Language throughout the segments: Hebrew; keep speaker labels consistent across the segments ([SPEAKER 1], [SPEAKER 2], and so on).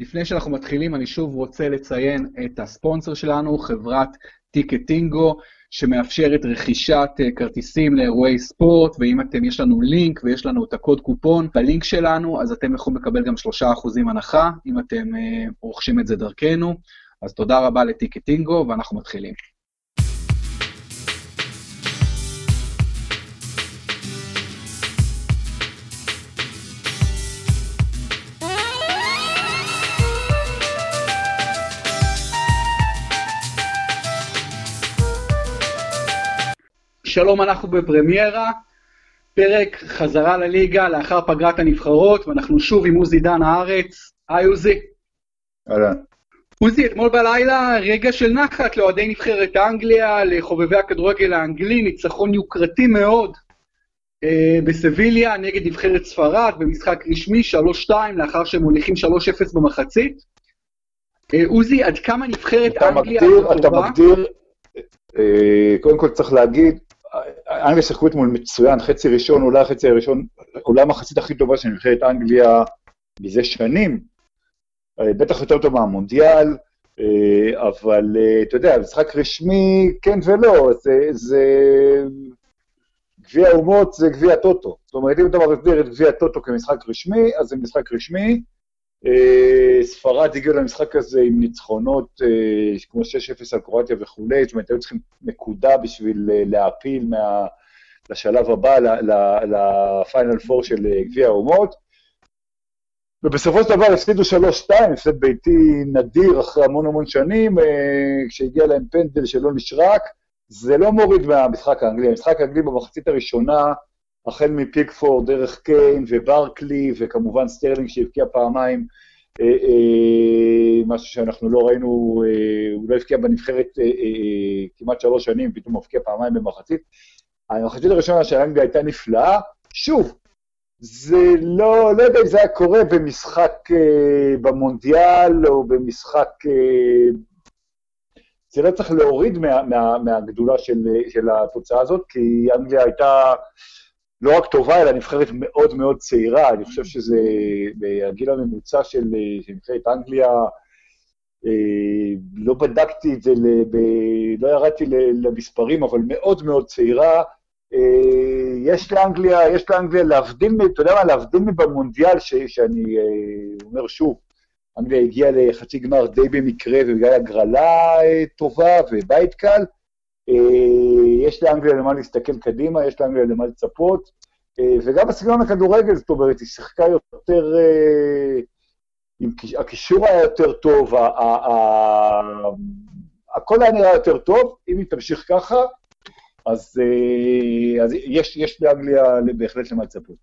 [SPEAKER 1] לפני שאנחנו מתחילים, אני שוב רוצה לציין את הספונסר שלנו, חברת טיקטינגו, שמאפשרת רכישת אה, כרטיסים לאירועי ספורט, ואם אתם, יש לנו לינק ויש לנו את הקוד קופון בלינק שלנו, אז אתם יכולים לקבל גם 3% הנחה, אם אתם אה, רוכשים את זה דרכנו. אז תודה רבה לטיקטינגו, ואנחנו מתחילים. שלום, אנחנו בפרמיירה, פרק חזרה לליגה לאחר פגרת הנבחרות, ואנחנו שוב עם עוזי דן הארץ. היי עוזי.
[SPEAKER 2] אהלן.
[SPEAKER 1] עוזי, אתמול בלילה רגע של נחת לאוהדי נבחרת אנגליה, לחובבי הכדורגל האנגלי, ניצחון יוקרתי מאוד אה, בסביליה נגד נבחרת ספרד, במשחק רשמי 3-2, לאחר שהם מוליכים 3-0 במחצית. אה, עוזי, עד כמה נבחרת אנגליה
[SPEAKER 2] טובה? אתה מגדיר, אה, קודם כל צריך להגיד, אנגליה שיחקו אתמול מצוין, חצי ראשון, אולי החצי הראשון, אולי המחצית הכי טובה של נבחרת אנגליה מזה שנים, אה, בטח יותר טוב מהמונדיאל, אה, אבל אה, אתה יודע, משחק רשמי, כן ולא, זה, זה... גביע האומות זה גביע טוטו. זאת אומרת, אם אתה מגדיר את גביע טוטו כמשחק רשמי, אז זה משחק רשמי. ספרד הגיעו למשחק הזה עם ניצחונות כמו 6-0 על קרואטיה וכולי, זאת אומרת, היו צריכים נקודה בשביל להעפיל מה... לשלב הבא, לפיינל פור של גביע האומות. ובסופו של דבר הפסידו 3-2, הפסד ביתי נדיר אחרי המון המון שנים, אה, כשהגיע להם פנדל שלא נשרק. זה לא מוריד מהמשחק האנגלי. המשחק האנגלי במחצית הראשונה, החל מפיקפורד, דרך קיין וברקלי, וכמובן סטרלינג שהבקיע פעמיים, אה, אה, משהו שאנחנו לא ראינו, הוא לא הבקיע בנבחרת כמעט שלוש שנים, פתאום הבקיע פעמיים במחצית. המחצית הראשונה של אנגליה הייתה נפלאה. שוב, זה לא, לא יודע אם זה היה קורה במשחק אה, במונדיאל או במשחק... אה, זה לא צריך להוריד מה, מה, מהגדולה של, של התוצאה הזאת, כי אנגליה הייתה לא רק טובה, אלא נבחרת מאוד מאוד צעירה. אני חושב שזה בגיל הממוצע של, נבחרת אנגליה, אה, לא בדקתי את זה, לא ירדתי למספרים, אבל מאוד מאוד צעירה. אה, יש לאנגליה, יש לאנגליה להבדיל, אתה יודע מה, להבדיל מבמונדיאל, שאני אה, אומר שוב, אנגליה הגיעה לחצי גמר די במקרה ובגלל הגרלה טובה ובית קל. יש לאנגליה למה להסתכל קדימה, יש לאנגליה למה לצפות, וגם בסגנון הכדורגל, זאת אומרת, היא שיחקה יותר, הקישור היה יותר טוב, הכל היה נראה יותר טוב, אם היא תמשיך ככה, אז, אה, אז יש, יש באנגליה בהחלט למה לצפות.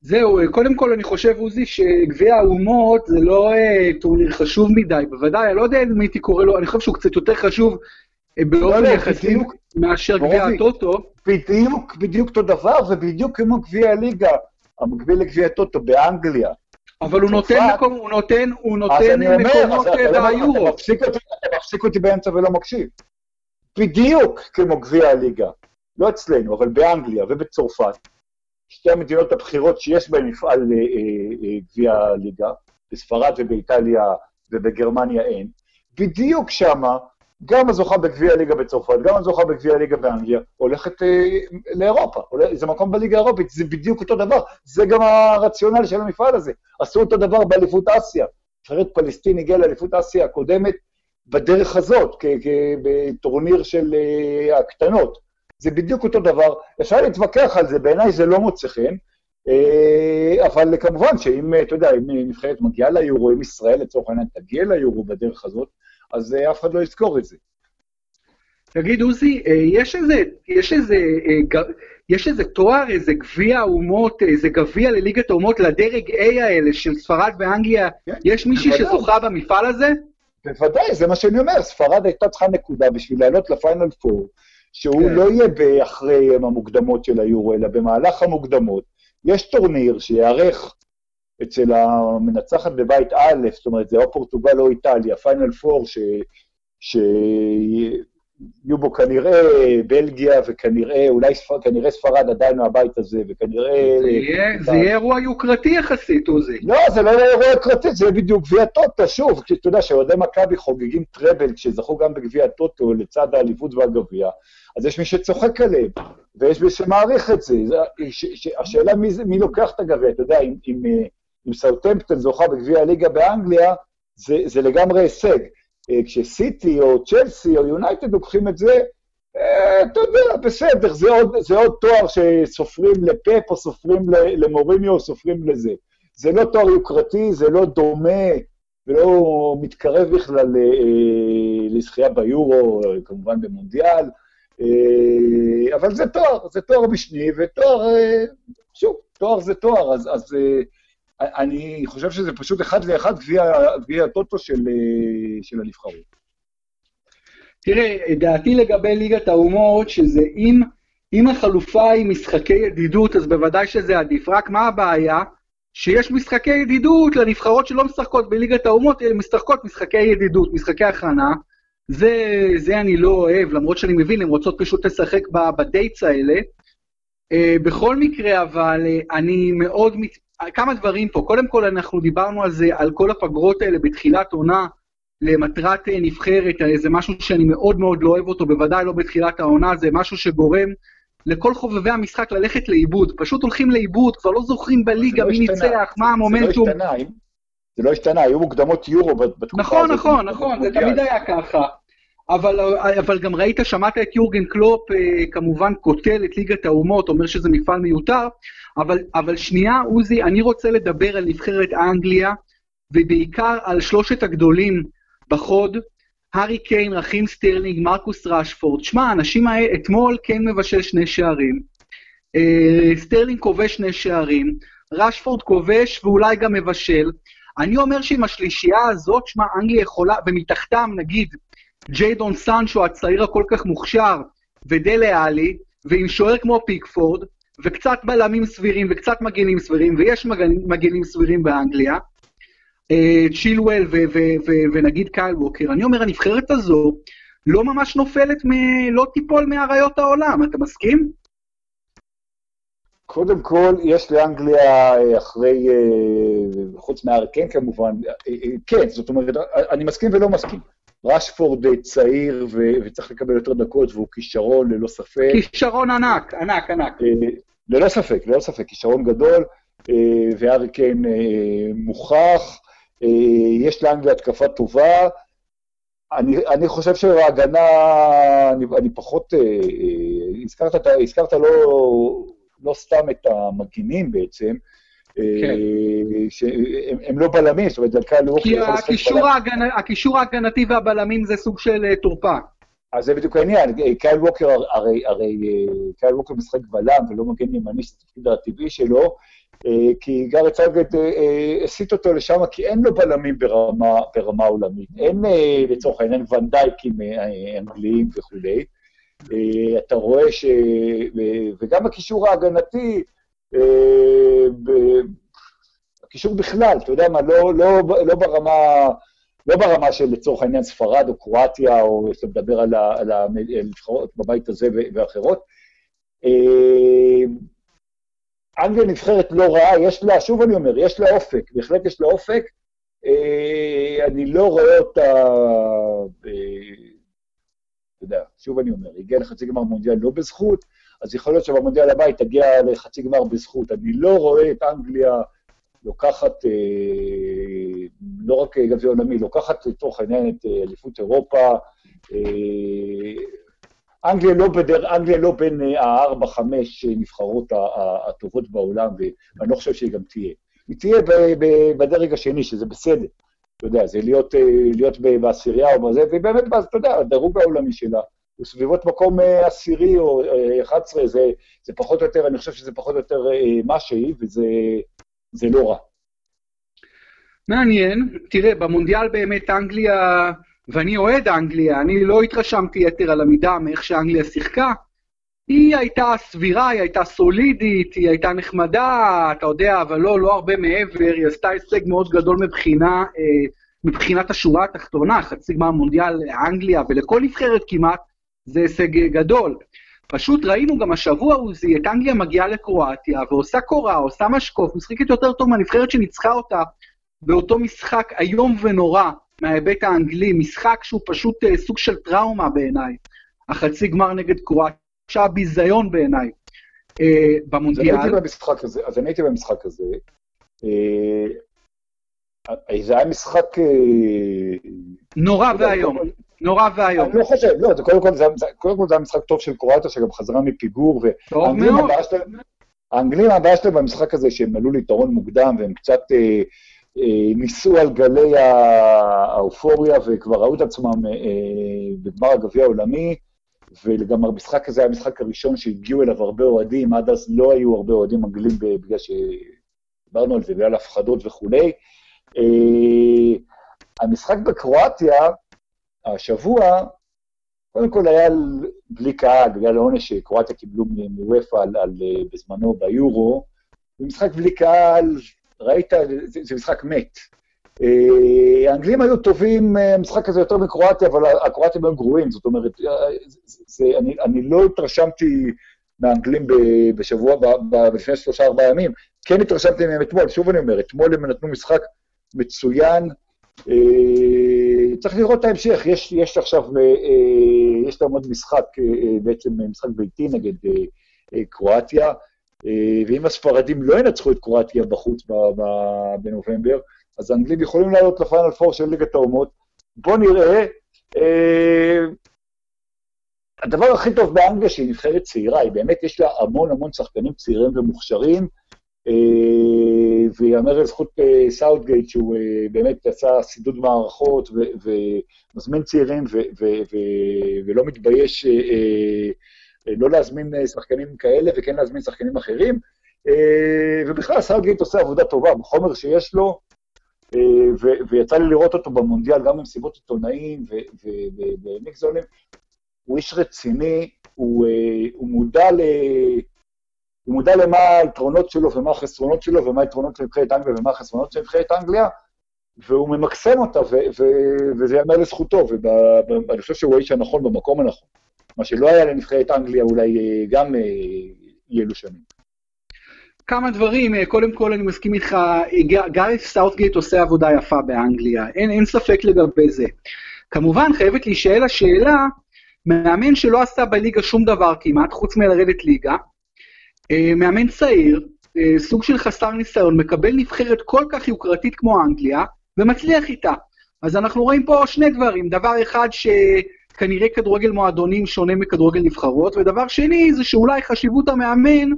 [SPEAKER 1] זהו, קודם כל אני חושב, עוזי, שגביע האומות זה לא אה, טורניר חשוב מדי, בוודאי, אני לא יודע אם הייתי קורא לו, אני חושב שהוא קצת יותר חשוב אה, באופן לא, לא, יחסי מאשר גביע הטוטו.
[SPEAKER 2] בדיוק, בדיוק אותו דבר, ובדיוק כמו גביע הליגה, המקביל לגביע הטוטו באנגליה.
[SPEAKER 1] אבל הוא נותן מקום, הוא נותן, הוא נותן מקומות ביורו.
[SPEAKER 2] אתה מפסיק אותי באמצע ולא מקשיב. בדיוק כמו גביע הליגה, לא אצלנו, אבל באנגליה ובצרפת, שתי המדינות הבכירות שיש בהן מפעל אה, אה, אה, גביע הליגה, בספרד ובאיטליה ובגרמניה אין, בדיוק שמה, גם הזוכה בגביע הליגה בצרפת, גם הזוכה בגביע הליגה באנגליה, הולכת אה, לאירופה, זה מקום בליגה האירופית, זה בדיוק אותו דבר, זה גם הרציונל של המפעל הזה. עשו אותו דבר באליפות אסיה. נבחרת פלסטין הגיעה לאליפות אסיה הקודמת בדרך הזאת, בטורניר של uh, הקטנות. זה בדיוק אותו דבר, אפשר להתווכח על זה, בעיניי זה לא מוצא חן, uh, אבל כמובן שאם, אתה יודע, אם נבחרת מגיעה ליורו, אם ישראל לצורך העניין תגיע ליורו בדרך הזאת, אז uh, אף אחד לא יזכור את זה.
[SPEAKER 1] תגיד, עוזי, יש איזה, יש איזה, יש איזה תואר, איזה גביע האומות, איזה גביע לליגת האומות לדרג A האלה של ספרד ואנגליה, כן, יש מישהי שזוכה במפעל הזה?
[SPEAKER 2] בוודאי, זה מה שאני אומר, ספרד הייתה צריכה נקודה בשביל לעלות לפיינל פור, שהוא כן. לא יהיה אחרי המוקדמות של היורו, אלא במהלך המוקדמות. יש טורניר שייערך אצל המנצחת בבית א', זאת אומרת, זה או פורטוגל או איטליה, פיינל פור, ש... ש... בו כנראה בלגיה וכנראה, אולי ספר, כנראה ספרד עדיין מהבית הזה, וכנראה...
[SPEAKER 1] זה יהיה, זה יהיה אירוע יוקרתי יחסית, עוזי.
[SPEAKER 2] לא, זה לא יהיה אירוע יוקרתי, זה בדיוק גביע טוטו, שוב, כי אתה יודע שאוהדי מכבי חוגגים טראבל כשזכו גם בגביע טוטו לצד האליפות והגביע, אז יש מי שצוחק עליהם, ויש מי שמעריך את זה. זה ש, ש, השאלה מי, מי לוקח את הגביע, אתה יודע, אם, אם, אם סאוטמפטון זוכה בגביע הליגה באנגליה, זה, זה לגמרי הישג. אה, כשסיטי או צ'לסי או יונייטד לוקחים את זה, אה, אתה יודע, בסדר, זה עוד, זה עוד תואר שסופרים לפאפ או סופרים למוריניו או סופרים לזה. זה לא תואר יוקרתי, זה לא דומה ולא מתקרב בכלל אה, לזכייה ביורו, כמובן במונדיאל, אבל זה תואר, זה תואר משני, ותואר, שוב, תואר זה תואר, אז, אז אני חושב שזה פשוט אחד לאחד גביע הטוטו של, של הנבחרות.
[SPEAKER 1] תראה, דעתי לגבי ליגת האומות, שזה אם, אם החלופה היא משחקי ידידות, אז בוודאי שזה עדיף. רק מה הבעיה? שיש משחקי ידידות לנבחרות שלא משחקות בליגת האומות, הן משחקות משחקי ידידות, משחקי הכנה. זה, זה אני לא אוהב, למרות שאני מבין, הן רוצות פשוט לשחק בדייטס האלה. Uh, בכל מקרה, אבל uh, אני מאוד, מת... כמה דברים פה. קודם כל, אנחנו דיברנו על זה, על כל הפגרות האלה בתחילת עונה למטרת אה, נבחרת, זה משהו שאני מאוד מאוד לא אוהב אותו, בוודאי לא בתחילת העונה, זה משהו שגורם לכל חובבי המשחק ללכת לאיבוד. פשוט הולכים לאיבוד, כבר לא זוכרים בליגה לא מי ניצח, מה המומנטום.
[SPEAKER 2] זה לא השתנה, זה לא השתנה, היו מוקדמות יורו בתקופה
[SPEAKER 1] נכון, הזאת. נכון, נכון, נכון, זה תמיד היה ככה. אבל, אבל גם ראית, שמעת את יורגן קלופ אה, כמובן קוטל את ליגת האומות, אומר שזה מפעל מיותר, אבל, אבל שנייה, עוזי, אני רוצה לדבר על נבחרת אנגליה, ובעיקר על שלושת הגדולים בחוד, הארי קיין, רחים סטרלינג, מרקוס ראשפורד. שמע, האנשים האלה, אתמול קיין מבשל שני שערים, אה, סטרלינג כובש שני שערים, ראשפורד כובש ואולי גם מבשל. אני אומר שעם השלישייה הזאת, שמע, אנגליה יכולה, ומתחתם, נגיד, ג'יידון סנצ'ו הצעיר הכל כך מוכשר, ודלה עלי, ועם שוער כמו פיקפורד, וקצת בלמים סבירים וקצת מגנים סבירים, ויש מגנים סבירים באנגליה, אה, צ'ילואל ונגיד קייל ווקר, אני אומר, הנבחרת הזו לא ממש נופלת, מ- לא תיפול מאריות העולם, אתה מסכים?
[SPEAKER 2] קודם כל, יש לאנגליה אה, אחרי, אה, חוץ מהארקן כמובן, כן, זאת אומרת, אני מסכים ולא מסכים. רשפורד צעיר ו- וצריך לקבל יותר דקות, והוא כישרון ללא ספק.
[SPEAKER 1] כישרון ענק, ענק, ענק.
[SPEAKER 2] ללא ספק, ללא ספק, כישרון גדול, והארי קיין מוכח. יש לאנגליה התקפה טובה. אני, אני חושב שההגנה, אני, אני פחות, הזכרת, הזכרת לא, לא סתם את המגינים בעצם, כן. שהם לא בלמים, זאת אומרת, דווקא לא
[SPEAKER 1] כי הקישור ההגנתי והבלמים זה סוג של תורפה.
[SPEAKER 2] אז זה בדיוק העניין, קייל ווקר, הרי, הרי קייל ווקר משחק בלם ולא מגן ימני, שזה התפקיד הטבעי שלו, כי גארת' סאוטגייט הסיט אותו לשם, כי אין לו בלמים ברמה, ברמה עולמית. אין לצורך העניין ונדייקים אנגליים וכולי. אתה רואה ש... וגם הקישור ההגנתי, הקישור בכלל, אתה יודע מה, לא, לא, לא ברמה... לא ברמה של לצורך העניין ספרד או קרואטיה, או שאתה מדבר על הנבחרות בבית הזה ואחרות. אנגליה נבחרת לא רעה, יש לה, שוב אני אומר, יש לה אופק, בהחלט יש לה אופק. אני לא רואה אותה, אתה יודע, שוב אני אומר, הגיעה לחצי גמר מונדיאל לא בזכות, אז יכול להיות שבמונדיאל הבא היא תגיע לחצי גמר בזכות. אני לא רואה את אנגליה לוקחת, אה, לא רק גביע עולמי, לוקחת לצורך העניין את אה, אליפות אירופה. אה, אנגליה לא, בדר, אנגליה לא בין הארבע-חמש נבחרות הטובות בעולם, ואני לא חושב שהיא גם תהיה. היא תהיה בדרג השני, שזה בסדר. אתה יודע, זה להיות, להיות בעשירייה או בזה, ובאמת, אתה יודע, הדירוג העולמי שלה הוא סביבות מקום עשירי או 11, זה, זה פחות או יותר, אני חושב שזה פחות או יותר מה שהיא, וזה לא רע.
[SPEAKER 1] מעניין, תראה, במונדיאל באמת אנגליה, ואני אוהד אנגליה, אני לא התרשמתי יתר על המידה מאיך שאנגליה שיחקה. היא הייתה סבירה, היא הייתה סולידית, היא הייתה נחמדה, אתה יודע, אבל לא, לא הרבה מעבר, היא עשתה הישג מאוד גדול מבחינה, אה, מבחינת השורה התחתונה, חצי גמר מונדיאל לאנגליה ולכל נבחרת כמעט, זה הישג גדול. פשוט ראינו גם השבוע, עוזי, את אנגליה מגיעה לקרואטיה ועושה קורה, עושה משקוף, משחקת יותר טוב מהנבחרת שניצחה אותה באותו משחק איום ונורא מההיבט האנגלי, משחק שהוא פשוט uh, סוג של טראומה בעיניי. החצי גמר נגד קרואטיה, ביזיון בעיניי. Uh, במונדיאל...
[SPEAKER 2] אז אני הייתי במשחק הזה, אז אני הייתי במשחק הזה. Uh, זה היה משחק...
[SPEAKER 1] נורא ואיום. נורא ואיום.
[SPEAKER 2] אני לא חושב, לא, זה קודם כל זה, קודם כל זה היה משחק טוב של קרואטיה, שגם חזרה מפיגור,
[SPEAKER 1] טוב מאוד.
[SPEAKER 2] האנגלים הבעיה שלהם במשחק הזה, שהם עלו ליתרון מוקדם, והם קצת אה, אה, ניסו על גלי האופוריה, וכבר ראו את עצמם אה, בגמר הגביע העולמי, וגם המשחק הזה היה המשחק הראשון שהגיעו אליו הרבה אוהדים, עד אז לא היו הרבה אוהדים אנגלים בגלל שדיברנו על זה, בגלל הפחדות וכולי. אה, המשחק בקרואטיה, השבוע, קודם כל היה בלי קהל, בגלל העונש שקרואטיה קיבלו מוופא בזמנו ביורו, במשחק בלי קהל, ראית, זה, זה משחק מת. אה, האנגלים היו טובים, המשחק אה, הזה יותר מקרואטיה, אבל הקרואטים היו גרועים, זאת אומרת, זה, זה, אני, אני לא התרשמתי מהאנגלים בשבוע, לפני שלושה ארבעה ימים, כן התרשמתי מהם אתמול, שוב אני אומר, אתמול הם נתנו משחק מצוין, אה, צריך לראות את ההמשך, יש, יש עכשיו, אה, אה, יש להם עוד משחק, בעצם משחק ביתי נגד קרואטיה, ואם הספרדים לא ינצחו את קרואטיה בחוץ בנובמבר, אז האנגלים יכולים לעלות לפיינל פור של ליגת האומות. בואו נראה. הדבר הכי טוב באנגליה שהיא נבחרת צעירה, היא באמת יש לה המון המון שחקנים צעירים ומוכשרים, אה, ויאמר לזכות אה, סאוטגייט, שהוא אה, באמת עשה שידוד מערכות ומזמין צעירים ולא מתבייש לא להזמין שחקנים כאלה וכן להזמין שחקנים אחרים. ובכלל סאוטגייט עושה עבודה טובה בחומר שיש לו, ויצא לי לראות אותו במונדיאל גם במסיבות עיתונאים ובמיקזונים. הוא איש רציני, הוא, הוא מודע ל... הוא מודע למה היתרונות שלו ומה החסרונות שלו, ומה היתרונות של נבחרת אנגליה ומה החסרונות של נבחרת אנגליה, והוא ממקסם אותה, וזה ייאמר לזכותו, ואני חושב שהוא האיש הנכון במקום הנכון. מה שלא היה לנבחרת אנגליה אולי אה, גם אה, אי אלו שנים.
[SPEAKER 1] כמה דברים, אה, קודם כל אני מסכים איתך, גארת' סאוטגייט עושה עבודה יפה באנגליה, אין, אין ספק לגבי זה. כמובן חייבת להישאל השאלה, מאמן שלא עשה בליגה שום דבר כמעט, חוץ מלרדת ליגה, אה, מאמן צעיר, אה, סוג של חסר ניסיון, מקבל נבחרת כל כך יוקרתית כמו אנגליה, ומצליח איתה. אז אנחנו רואים פה שני דברים, דבר אחד שכנראה כדורגל מועדונים שונה מכדורגל נבחרות, ודבר שני זה שאולי חשיבות המאמן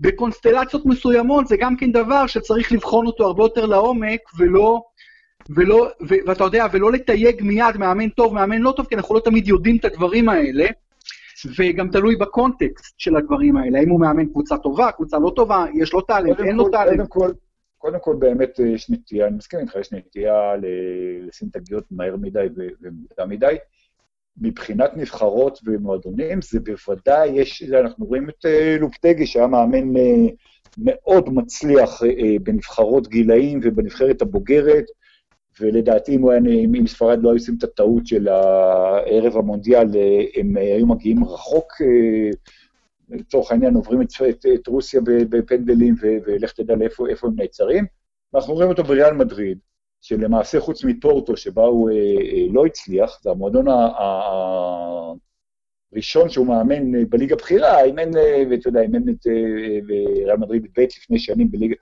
[SPEAKER 1] בקונסטלציות מסוימות זה גם כן דבר שצריך לבחון אותו הרבה יותר לעומק, ולא, ולא, ו, ואתה יודע, ולא לתייג מיד מאמן טוב, מאמן לא טוב, כי אנחנו לא תמיד יודעים את הדברים האלה. וגם תלוי בקונטקסט של הדברים האלה, האם הוא מאמן קבוצה טובה, קבוצה לא טובה, יש לו טאלנט, אין לו טאלנט.
[SPEAKER 2] קודם כל, קודם כל באמת אה, יש נטייה, אני מסכים איתך, יש נטייה לשים את הגיאות מהר מדי ומוקדם מדי. מבחינת נבחרות ומועדונים, זה בוודאי, יש, אנחנו רואים את אה, לופטגי, שהיה מאמן אה, מאוד מצליח בנבחרות גילאים ובנבחרת הבוגרת, ולדעתי אם, היה, אם ספרד לא היו עושים את הטעות של ערב המונדיאל, הם היו מגיעים רחוק, אה, לצורך העניין עוברים את, את, את רוסיה בפנדלים, ולך תדע לאיפה הם נעצרים. ואנחנו רואים אותו בריאל מדריד, שלמעשה חוץ מפורטו, שבה הוא אה, אה, לא הצליח, זה המועדון הראשון שהוא מאמן בליגה הבכירה, אימן, ואתה יודע, אימן את ריאל מדריד ב' לפני שנים בליגה,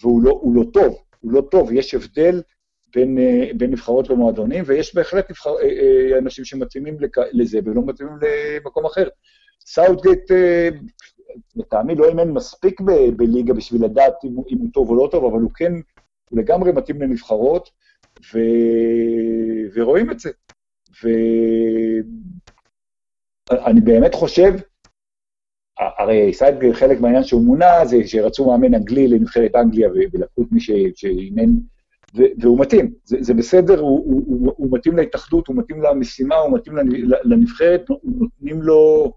[SPEAKER 2] והוא לא, לא טוב, הוא לא טוב, יש הבדל בין, אה, בין נבחרות ומועדונים, ויש בהחלט נבחר, אה, אה, אנשים שמתאימים לזה ולא מתאימים למקום אחר. סאוטגייט, לטעמי, לא אימן מספיק בליגה בשביל לדעת אם הוא טוב או לא טוב, אבל הוא כן, הוא לגמרי מתאים לנבחרות, ו... ורואים את זה. ואני באמת חושב, הרי סיידגר, חלק מהעניין שהוא מונה, זה שרצו מאמן אנגלי לנבחרת אנגליה, ולקחו את מי שאימן והוא מתאים, זה, זה בסדר, הוא, הוא, הוא, הוא מתאים להתאחדות, הוא מתאים למשימה, הוא מתאים לנבחרת, נותנים לו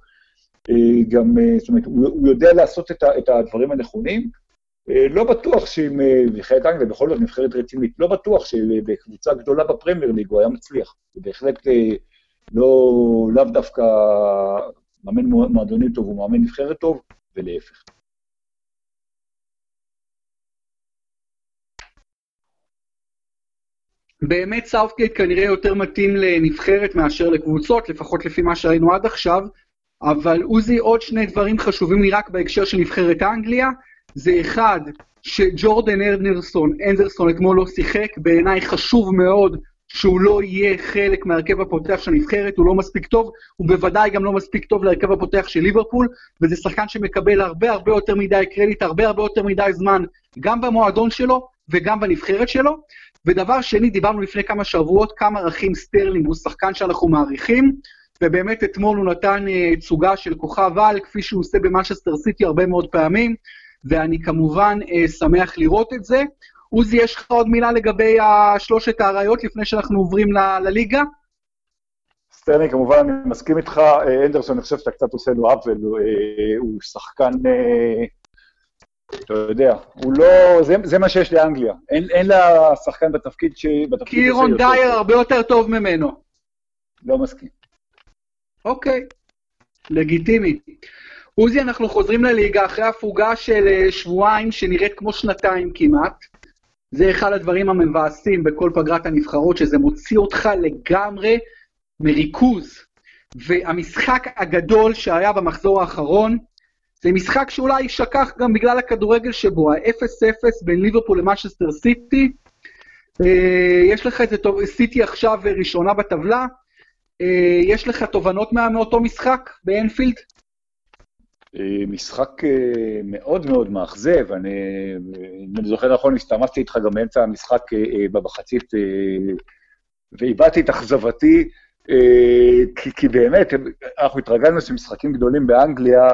[SPEAKER 2] אה, גם, אה, זאת אומרת, הוא, הוא יודע לעשות את, ה, את הדברים הנכונים. אה, לא בטוח שאם נבחרת אנגליה, בכל זאת נבחרת רצינית, לא בטוח שבקבוצה גדולה בפרמייר ליג הוא היה מצליח. זה בהחלט לא, לאו דווקא מאמן מועדונים טוב הוא מאמן נבחרת טוב, ולהפך.
[SPEAKER 1] באמת סאוטגייט כנראה יותר מתאים לנבחרת מאשר לקבוצות, לפחות לפי מה שראינו עד עכשיו, אבל עוזי, עוד שני דברים חשובים לי רק בהקשר של נבחרת אנגליה, זה אחד, שג'ורדן הנדרסון, הנדרסון אתמול לא שיחק, בעיניי חשוב מאוד שהוא לא יהיה חלק מהרכב הפותח של הנבחרת, הוא לא מספיק טוב, הוא בוודאי גם לא מספיק טוב להרכב הפותח של ליברפול, וזה שחקן שמקבל הרבה הרבה יותר מדי קרדיט, הרבה הרבה יותר מדי זמן, גם במועדון שלו וגם בנבחרת שלו. ודבר שני, דיברנו לפני כמה שבועות כמה רחים סטרלינג הוא שחקן שאנחנו מעריכים, ובאמת אתמול הוא נתן אה, תצוגה של כוכב על, כפי שהוא עושה במנצ'סטר סיטי הרבה מאוד פעמים, ואני כמובן אה, שמח לראות את זה. עוזי, יש לך עוד מילה לגבי שלושת האריות לפני שאנחנו עוברים לליגה?
[SPEAKER 2] סטרלינג, כמובן, אני מסכים איתך. אה, הנדרסון, אני חושב שאתה קצת עושה לו עוול, הוא, הוא שחקן... אתה יודע, הוא לא... זה, זה מה שיש לאנגליה. אין, אין לה שחקן בתפקיד ש...
[SPEAKER 1] כי אריק דייר הרבה יותר טוב ממנו.
[SPEAKER 2] לא מסכים.
[SPEAKER 1] אוקיי, לגיטימי. עוזי, אנחנו חוזרים לליגה אחרי הפוגה של אה, שבועיים שנראית כמו שנתיים כמעט. זה אחד הדברים המבאסים בכל פגרת הנבחרות, שזה מוציא אותך לגמרי מריכוז. והמשחק הגדול שהיה במחזור האחרון, זה משחק שאולי יישכח גם בגלל הכדורגל שבו, ה-0-0 בין ליברפול למאצ'סטר סיטי. אה, יש לך את זה טוב, סיטי עכשיו ראשונה בטבלה. אה, יש לך תובנות מאותו משחק באנפילד?
[SPEAKER 2] אה, משחק מאוד מאוד מאכזב, אני, אם אני זוכר נכון, הסתמסתי איתך גם באמצע המשחק במחצית, ואיבדתי את אכזבתי, כי, כי באמת, אנחנו התרגלנו שמשחקים גדולים באנגליה,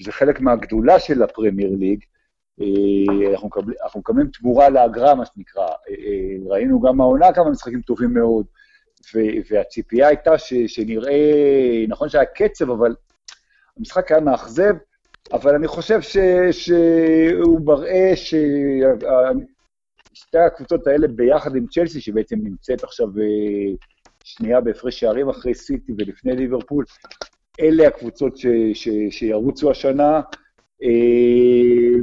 [SPEAKER 2] זה חלק מהגדולה של הפרמייר ליג. אה, אנחנו, מקבל, אנחנו מקבלים תמורה לאגרה, מה שנקרא. אה, אה, ראינו גם העונה כמה משחקים טובים מאוד, והציפייה הייתה ש, שנראה, נכון שהיה קצב, אבל המשחק היה מאכזב, אבל אני חושב ש, שהוא מראה ששתי הקבוצות האלה ביחד עם צ'לסי, שבעצם נמצאת עכשיו שנייה בהפרש שערים אחרי סיטי ולפני ליברפול, אלה הקבוצות ש, ש, שירוצו השנה. אה,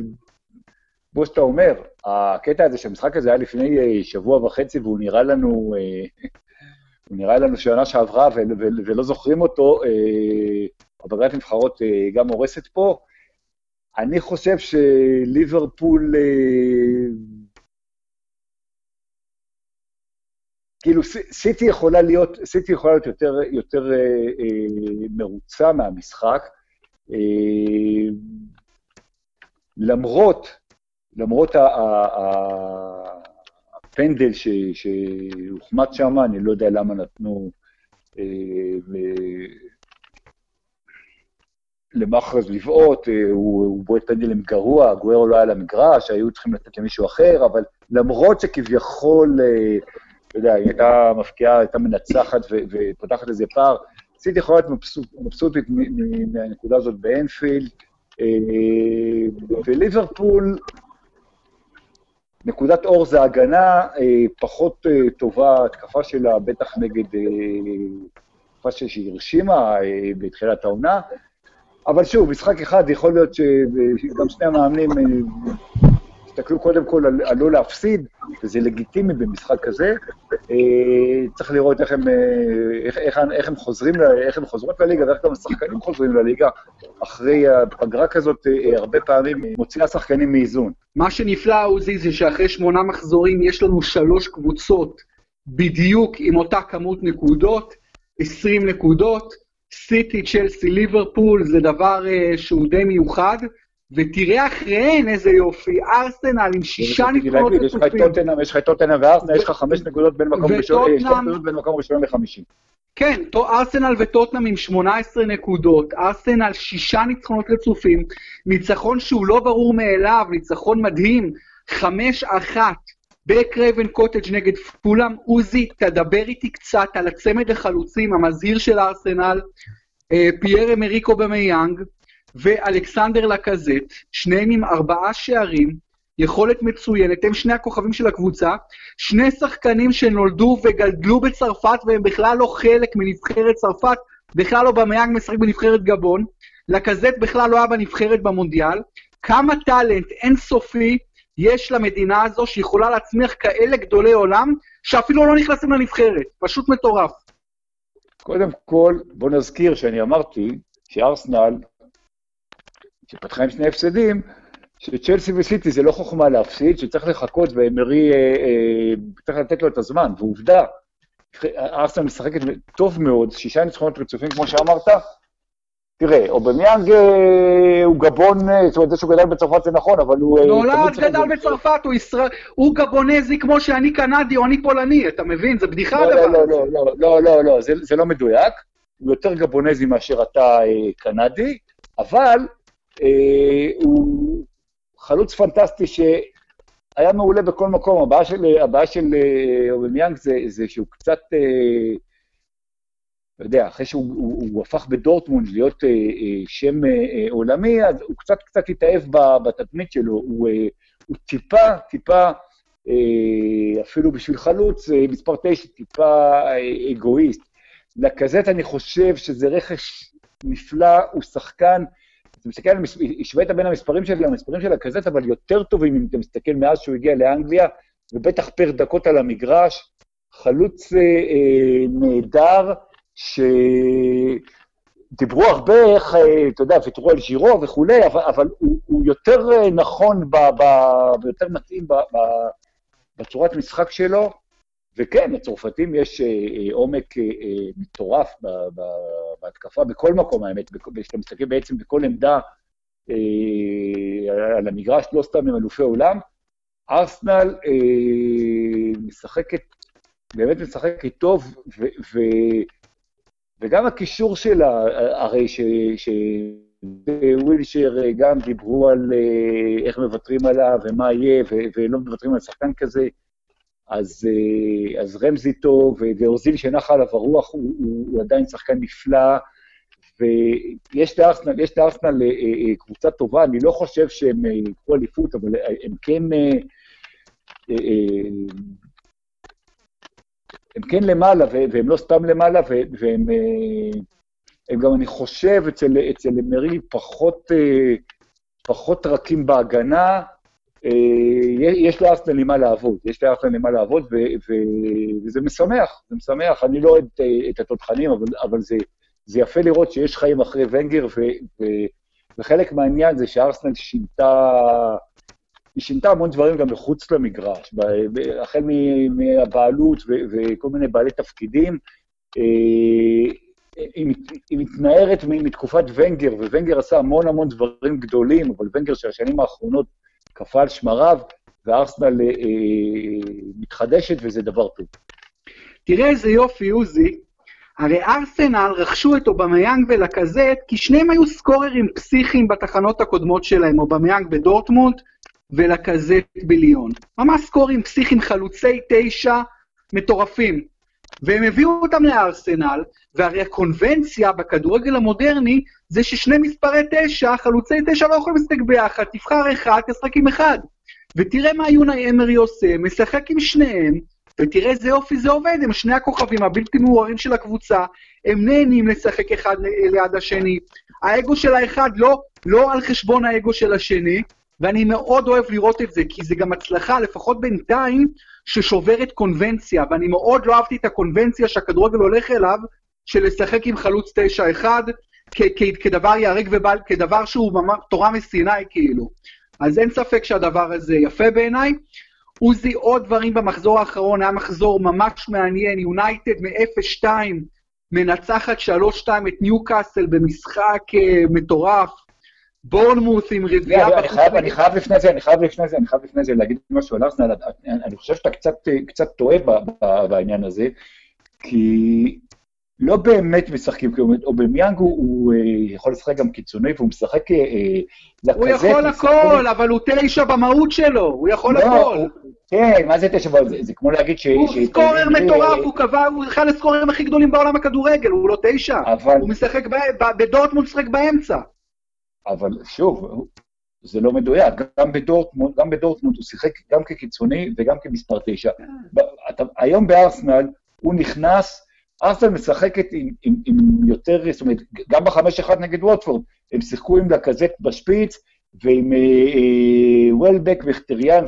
[SPEAKER 2] כמו שאתה אומר, הקטע הזה שהמשחק הזה היה לפני אה, שבוע וחצי והוא נראה לנו, אה, הוא נראה לנו שנה שעברה ולא זוכרים אותו, עבודת נבחרות גם הורסת פה. אני חושב שליברפול כאילו סיטי יכולה להיות, סיטי יכולה להיות יותר, יותר אה, אה, מרוצה מהמשחק, אה, למרות, למרות הפנדל ש, שהוחמד שם, אני לא יודע למה נתנו אה, למחרז לבעוט, אה, הוא, הוא בועט פנדלים גרוע, גוארו לא היה למגרש, היו צריכים לתת למישהו אחר, אבל למרות שכביכול... אה, אתה יודע, היא הייתה מפקיעה, הייתה מנצחת ופותחת איזה פער. סיטי יכולה להיות מבסוטית מהנקודה הזאת באנפילד, אה, וליברפול, נקודת אור זה הגנה פחות טובה, התקפה שלה בטח נגד, התקפה שהיא הרשימה בתחילת העונה, אבל שוב, משחק אחד יכול להיות שגם שני המאמנים תסתכלו קודם כל על, על לא להפסיד, וזה לגיטימי במשחק כזה. אה, צריך לראות איך הם, אה, איך, איך, איך הם חוזרים, איך הם חוזרות לליגה, ואיך גם השחקנים חוזרים לליגה. אחרי הפגרה כזאת, אה, הרבה פעמים מוציאה שחקנים מאיזון.
[SPEAKER 1] מה שנפלא, עוזי, זה שאחרי שמונה מחזורים יש לנו שלוש קבוצות בדיוק עם אותה כמות נקודות, 20 נקודות. סיטי, צ'לסי, ליברפול, זה דבר uh, שהוא די מיוחד. ותראה אחריהן איזה יופי, ארסנל עם שישה ניצחונות
[SPEAKER 2] רצופים. יש לך את טוטנאם וארסנל, יש לך חמש נקודות בין מקום ראשון, שתי נקודות בין מקום ראשון לחמישים.
[SPEAKER 1] כן, ארסנל וטוטנאם עם 18 נקודות, ארסנל שישה ניצחונות רצופים, ניצחון שהוא לא ברור מאליו, ניצחון מדהים, חמש אחת בקרייבן קוטג' נגד פולאם. עוזי, תדבר איתי קצת על הצמד החלוצים המזהיר של ארסנל, אה, פייר אמריק אובמיאנג, ואלכסנדר לקזט, שניהם עם ארבעה שערים, יכולת מצוינת, הם שני הכוכבים של הקבוצה, שני שחקנים שנולדו וגדלו בצרפת והם בכלל לא חלק מנבחרת צרפת, בכלל לא במיאנג משחק בנבחרת גבון, לקזט בכלל לא היה בנבחרת במונדיאל, כמה טאלנט אינסופי יש למדינה הזו שיכולה להצמיח כאלה גדולי עולם, שאפילו לא נכנסים לנבחרת, פשוט מטורף.
[SPEAKER 2] קודם כל, בוא נזכיר שאני אמרתי שארסנל, שפתחה עם שני הפסדים, שצ'לסי וסיטי זה לא חוכמה להפסיד, שצריך לחכות ואמרי, אה, אה, צריך לתת לו את הזמן, ועובדה, ארסנל משחקת טוב מאוד, שישה ניצחונות רצופים, כמו שאמרת, תראה, אובמיאנג אה, הוא גבון, אה, זאת אומרת, זה שהוא גדל בצרפת זה נכון, אבל הוא...
[SPEAKER 1] נולד, אה, גדל בצרפת, הוא ישראל, הוא גבונזי כמו שאני קנדי או אני פולני, אתה מבין? זה בדיחה
[SPEAKER 2] לא, הדבר לא, הזה. לא, לא, לא, לא, לא, זה לא מדויק. הוא יותר גבונזי מאשר אתה קנדי, אבל הוא חלוץ פנטסטי שהיה מעולה בכל מקום. הבעיה של אובמיאנג זה שהוא קצת... אתה יודע, אחרי שהוא הוא, הוא הפך בדורטמונד להיות אה, אה, שם אה, אה, עולמי, אז הוא קצת קצת התאהב בתדמית שלו, הוא, אה, הוא טיפה, טיפה, אה, אפילו בשביל חלוץ, אה, מספר תשע, טיפה אה, אגואיסט. לקזט אני חושב שזה רכש נפלא, הוא שחקן, אתה מסתכל, השווית בין המספרים של המספרים של הקזט, אבל יותר טובים אם אתה מסתכל מאז שהוא הגיע לאנגליה, ובטח פר דקות על המגרש, חלוץ אה, אה, נהדר, שדיברו הרבה איך, אה, אתה יודע, ויתרו על ז'ירו וכולי, אבל, אבל הוא, הוא יותר אה, נכון ויותר מתאים ב, ב, בצורת משחק שלו, וכן, לצרפתים יש אה, עומק מטורף בהתקפה בכל מקום, האמת, כשאתה מסתכל בעצם בכל עמדה על המגרש, לא סתם הם אלופי עולם. ארסנל משחקת, באמת משחקת טוב, ו... וגם הקישור שלה, הרי שווילשר גם דיברו על אה, איך מוותרים עליו ומה יהיה, ולא מוותרים על שחקן כזה, אז, אה, אז רמזי טוב, ואוזיל שנחה עליו הרוח, הוא, הוא, הוא עדיין שחקן נפלא, ויש לארסנל, יש לארסנל אה, קבוצה טובה, אני לא חושב שהם יקחו אליפות, אבל הם כן... הם כן למעלה, והם לא סתם למעלה, והם אה, הם גם, אני חושב, אצל, אצל מרי פחות, אה, פחות רכים בהגנה. אה, יש לארסנל למה לעבוד, יש לארסנל למה לעבוד, ו, ו, וזה משמח, זה משמח. אני לא אוהד את התותחנים, אבל, אבל זה, זה יפה לראות שיש חיים אחרי ונגר, ו, ו, וחלק מהעניין זה שארסנל שינתה... היא שינתה המון דברים גם מחוץ למגרש, החל מהבעלות וכל מיני בעלי תפקידים. אה, היא מתנערת מתקופת ונגר, וונגר עשה המון המון דברים גדולים, אבל ונגר של השנים האחרונות קפא על שמריו, וארסנל אה, מתחדשת, וזה דבר טוב.
[SPEAKER 1] תראה איזה יופי, עוזי. הרי ארסנל רכשו את אובמיאנג ולקזט, כי שניהם היו סקוררים פסיכיים בתחנות הקודמות שלהם, אובמיאנג בדורטמונד ולקזט ביליון. ממש סקוררים פסיכיים, חלוצי תשע מטורפים. והם הביאו אותם לארסנל, והרי הקונבנציה בכדורגל המודרני זה ששני מספרי תשע, חלוצי תשע לא יכולים לשחק ביחד, תבחר אחד, תשחק עם אחד. ותראה מה יונה אמרי עושה, משחק עם שניהם, ותראה איזה יופי זה עובד, הם שני הכוכבים הבלתי מעוררים של הקבוצה, הם נהנים לשחק אחד ליד השני. האגו של האחד לא, לא על חשבון האגו של השני, ואני מאוד אוהב לראות את זה, כי זה גם הצלחה, לפחות בינתיים, ששוברת קונבנציה, ואני מאוד לא אהבתי את הקונבנציה שהכדורגל הולך אליו, של לשחק עם חלוץ 9-1, כדבר ייהרג ובל, כדבר שהוא ממש תורה מסיני כאילו. אז אין ספק שהדבר הזה יפה בעיניי. עוזי, עוד דברים במחזור האחרון, היה מחזור ממש מעניין, יונייטד מ-0-2 מנצחת 3-2 את ניוקאסל במשחק uh, מטורף. בורנמוס עם רביעייה
[SPEAKER 2] בחוץ. אני חייב לפני זה, אני חייב לפני זה, אני חייב לפני זה להגיד משהו על ארסנל, אני חושב שאתה קצת טועה בעניין הזה, כי לא באמת משחקים, כי אובמיאנג הוא יכול לשחק גם קיצוני, והוא משחק
[SPEAKER 1] לקזט. הוא יכול הכל, אבל הוא תשע במהות שלו, הוא יכול לא, הכל.
[SPEAKER 2] כן, מה זה תשע? זה כמו להגיד ש...
[SPEAKER 1] הוא סקורר מטורף, הוא קבע, הוא אחד הסקוררים הכי גדולים בעולם הכדורגל, הוא לא תשע. הוא משחק, בדורטמונד משחק באמצע.
[SPEAKER 2] אבל שוב, זה לא מדויק. גם בדורטמונד, גם בדורטמונד הוא שיחק גם כקיצוני וגם כמספר תשע. כן. היום בארסנל הוא נכנס, ארסנל משחקת עם, עם, עם יותר, זאת אומרת, גם בחמש אחד נגד ווטפורד, הם שיחקו עם לקזט בשפיץ, ועם אה, אה, וולבק וכטריאן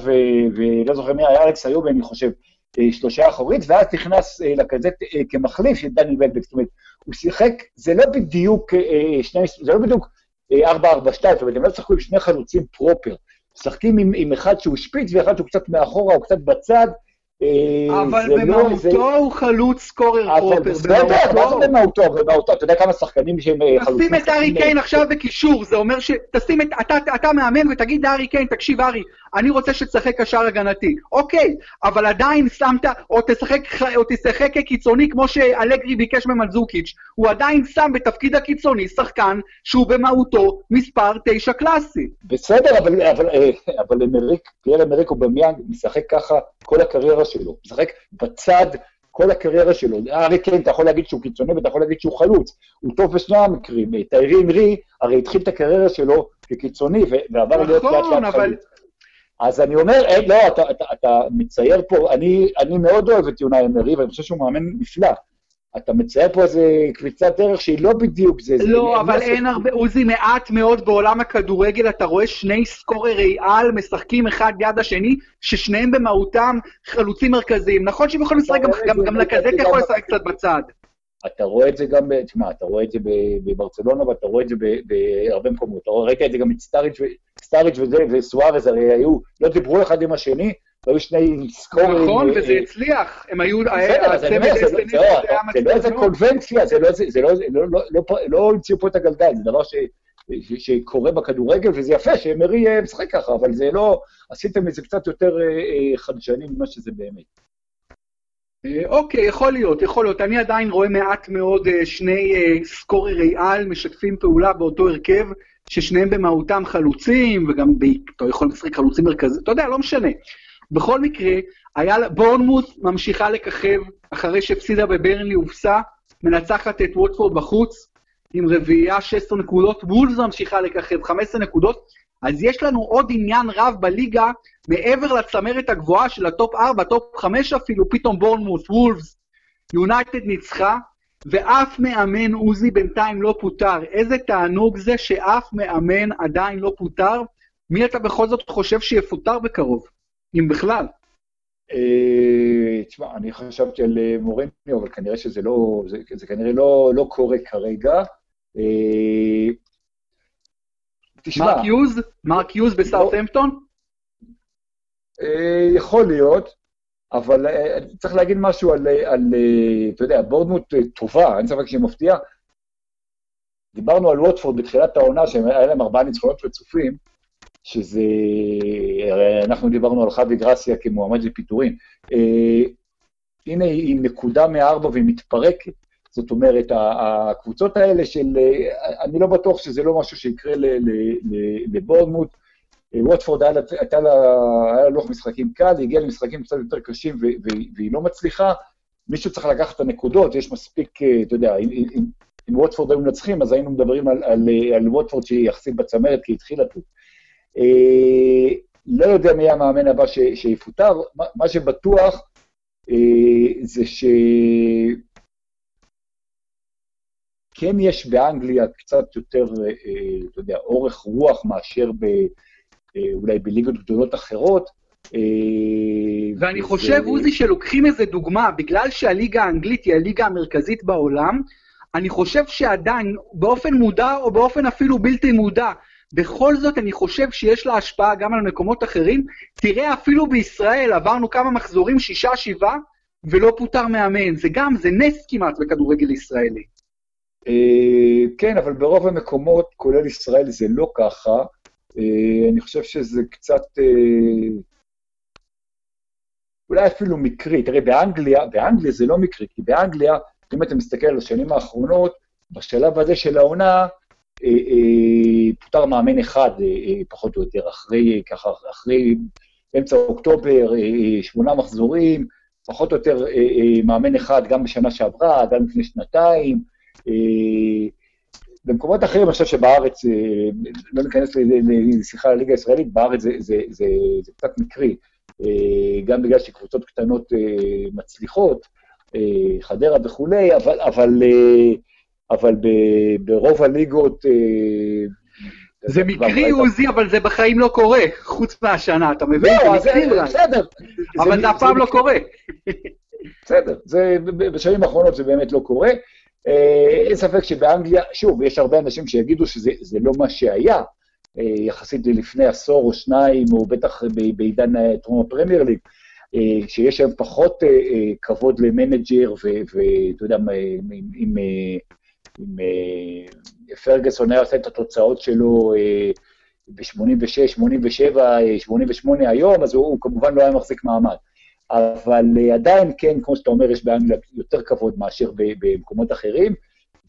[SPEAKER 2] ולא זוכר מי היה אלכס איוב, אני חושב, אה, שלושה אחורית, ואז נכנס לקזט אה, כמחליף של דני וולבק, זאת אומרת, הוא שיחק, זה לא בדיוק שני, זה לא בדיוק 4-4-2, זאת אומרת, הם לא שחקו עם שני חלוצים פרופר, משחקים עם, עם אחד שהוא שפיץ ואחד שהוא קצת מאחורה או קצת בצד,
[SPEAKER 1] אה, אבל במהותו הוא חלוץ סקורר פרופר.
[SPEAKER 2] בסדר, מה זה במהותו? במהותו, אתה יודע כמה שחקנים שהם
[SPEAKER 1] אה, חלוצים... תשים את ארי קיין עכשיו בקישור, זה אומר ש... תשים את... אתה מאמן ותגיד לארי קיין, תקשיב ארי, אני רוצה שתשחק קשר הגנתי. אוקיי, אבל עדיין שמת, או תשחק, או תשחק כקיצוני כמו שאלגרי ביקש ממלזוקיץ', הוא עדיין שם בתפקיד הקיצוני שחקן שהוא במהותו מספר תשע קלאסי.
[SPEAKER 2] בסדר, אבל, אבל, אה, אבל אמריק, פייר אמריק הוא במיאנג משחק ככה כל הקריירה שלו. משחק בצד כל הקריירה שלו. ארי קיין, אתה יכול להגיד שהוא קיצוני ואתה יכול להגיד שהוא חלוץ. הוא טוב בשני המקרים. טיירי אמרי הרי התחיל את הקריירה שלו כקיצוני ועבר להיות לאט לאט חלוץ. אז אני אומר, אין, לא, אתה, אתה, אתה מצייר פה, אני, אני מאוד אוהב את יונה אמרי, ואני חושב שהוא מאמן נפלא. אתה מצייר פה איזה קביצת דרך שהיא לא בדיוק זה.
[SPEAKER 1] לא, זה אבל אין הרבה, עוזי, מעט מאוד בעולם הכדורגל, אתה רואה שני סקוררי על משחקים אחד יד השני, ששניהם במהותם חלוצים מרכזיים. נכון שהם יכולים לשחק, גם, גם לקזט יכול לשחק קצת בצד.
[SPEAKER 2] אתה רואה את זה גם, תשמע, אתה רואה את זה בברצלונה ואתה רואה את זה בהרבה מקומות. אתה ראית את זה גם את סטאריץ' וסוארז, הרי היו, לא דיברו אחד עם השני, והיו שני סקורים.
[SPEAKER 1] נכון, וזה הצליח. הם היו...
[SPEAKER 2] בסדר, אז אני אומר, זה לא איזה קונבנציה, זה לא המציאו פה את הגלגל, זה דבר שקורה בכדורגל, וזה יפה שמרי משחק ככה, אבל זה לא... עשיתם את זה קצת יותר חדשני ממה שזה באמת.
[SPEAKER 1] אוקיי, יכול להיות, יכול להיות. אני עדיין רואה מעט מאוד שני סקוררי על משתפים פעולה באותו הרכב, ששניהם במהותם חלוצים, וגם אתה יכול לשחק חלוצים מרכזיים, אתה יודע, לא משנה. בכל מקרה, היה, בורנמות' ממשיכה לככב, אחרי שהפסידה בברנלי, הובסה, מנצחת את ווטפורד בחוץ, עם רביעייה 16 נקודות, וולפס ממשיכה לככב 15 נקודות, אז יש לנו עוד עניין רב בליגה, מעבר לצמרת הגבוהה של ה top 4, top 5 אפילו, פתאום בורנמות', וולפס, יונייטד ניצחה, ואף מאמן עוזי בינתיים לא פוטר. איזה תענוג זה שאף מאמן עדיין לא פוטר? מי אתה בכל זאת חושב שיפוטר בקרוב? אם בכלל.
[SPEAKER 2] אה, תשמע, אני חשבתי על אה, מורניו, אבל כנראה שזה לא, זה, זה כנראה לא, לא קורה כרגע. אה,
[SPEAKER 1] תשמע... מרק יוז? מרק יוז?
[SPEAKER 2] לא, יכול להיות, אבל צריך להגיד משהו על, על אתה יודע, בורדמוט טובה, אין ספק שהיא מפתיעה. דיברנו על ווטפורד בתחילת העונה, שהיה להם ארבעה ניצחונות רצופים, שזה, הרי אנחנו דיברנו על חווי גרסיה כמועמד לפיטורים. אה, הנה היא נקודה מארבע והיא מתפרקת, זאת אומרת, הקבוצות האלה של, אני לא בטוח שזה לא משהו שיקרה לבורדמוט. ווטפורד היה לה לוח משחקים קל, היא הגיעה למשחקים קצת יותר קשים והיא לא מצליחה. מישהו צריך לקחת את הנקודות, יש מספיק, אה, אתה יודע, אם ווטפורד היו מנצחים, אז היינו מדברים על, על, על ווטפורד שהיא יחסית בצמרת, כי היא התחילה טוב. אה, לא יודע מי המאמן הבא ש, שיפוטר, מה, מה שבטוח אה, זה שכן יש באנגליה קצת יותר, אה, אתה יודע, אורך רוח מאשר ב, אה, אולי בליגות גדולות אחרות.
[SPEAKER 1] אה, ואני חושב, עוזי, שלוקחים איזה דוגמה, בגלל שהליגה האנגלית היא הליגה המרכזית בעולם, אני חושב שעדיין, באופן מודע או באופן אפילו בלתי מודע, בכל זאת אני חושב שיש לה השפעה גם על מקומות אחרים. תראה, אפילו בישראל עברנו כמה מחזורים, שישה, שבעה, ולא פוטר מאמן. זה גם, זה נס כמעט בכדורגל ישראלי.
[SPEAKER 2] אה, כן, אבל ברוב המקומות, כולל ישראל, זה לא ככה. אה, אני חושב שזה קצת... אה, אולי אפילו מקרי. תראה, באנגליה, באנגליה זה לא מקרי, כי באנגליה, אם אתה מסתכל על השנים האחרונות, בשלב הזה של העונה, אה, אה, פוטר מאמן אחד, אה, פחות או יותר, אחרי, ככה, אחרי אמצע אוקטובר, שמונה מחזורים, פחות או יותר מאמן אחד גם בשנה שעברה, גם לפני שנתיים. במקומות אחרים, אני חושב שבארץ, אה, לא ניכנס לשיחה על הליגה הישראלית, בארץ זה, זה, זה, זה קצת מקרי, אה, גם בגלל שקבוצות קטנות מצליחות, חדרה וכולי, אבל, אבל, אבל ברוב הליגות...
[SPEAKER 1] זה מקרי, עוזי, אבל זה בחיים לא קורה, חוץ מהשנה, אתה מבין?
[SPEAKER 2] לא, זה בסדר.
[SPEAKER 1] אבל זה אף פעם לא קורה.
[SPEAKER 2] בסדר, בשנים האחרונות זה באמת לא קורה. אה, אין ספק שבאנגליה, שוב, יש הרבה אנשים שיגידו שזה לא מה שהיה, אה, יחסית ללפני עשור או שניים, או בטח בעידן טרום הפרמייר ליג, אה, שיש היום פחות כבוד ל manager, ואתה יודע, אם פרגסון היה עושה את התוצאות שלו ב-86, 87, 88 היום, אז הוא כמובן לא היה מחזיק מעמד. אבל אה, עדיין כן, כמו שאתה אומר, יש באנגליה יותר כבוד מאשר במקומות אחרים,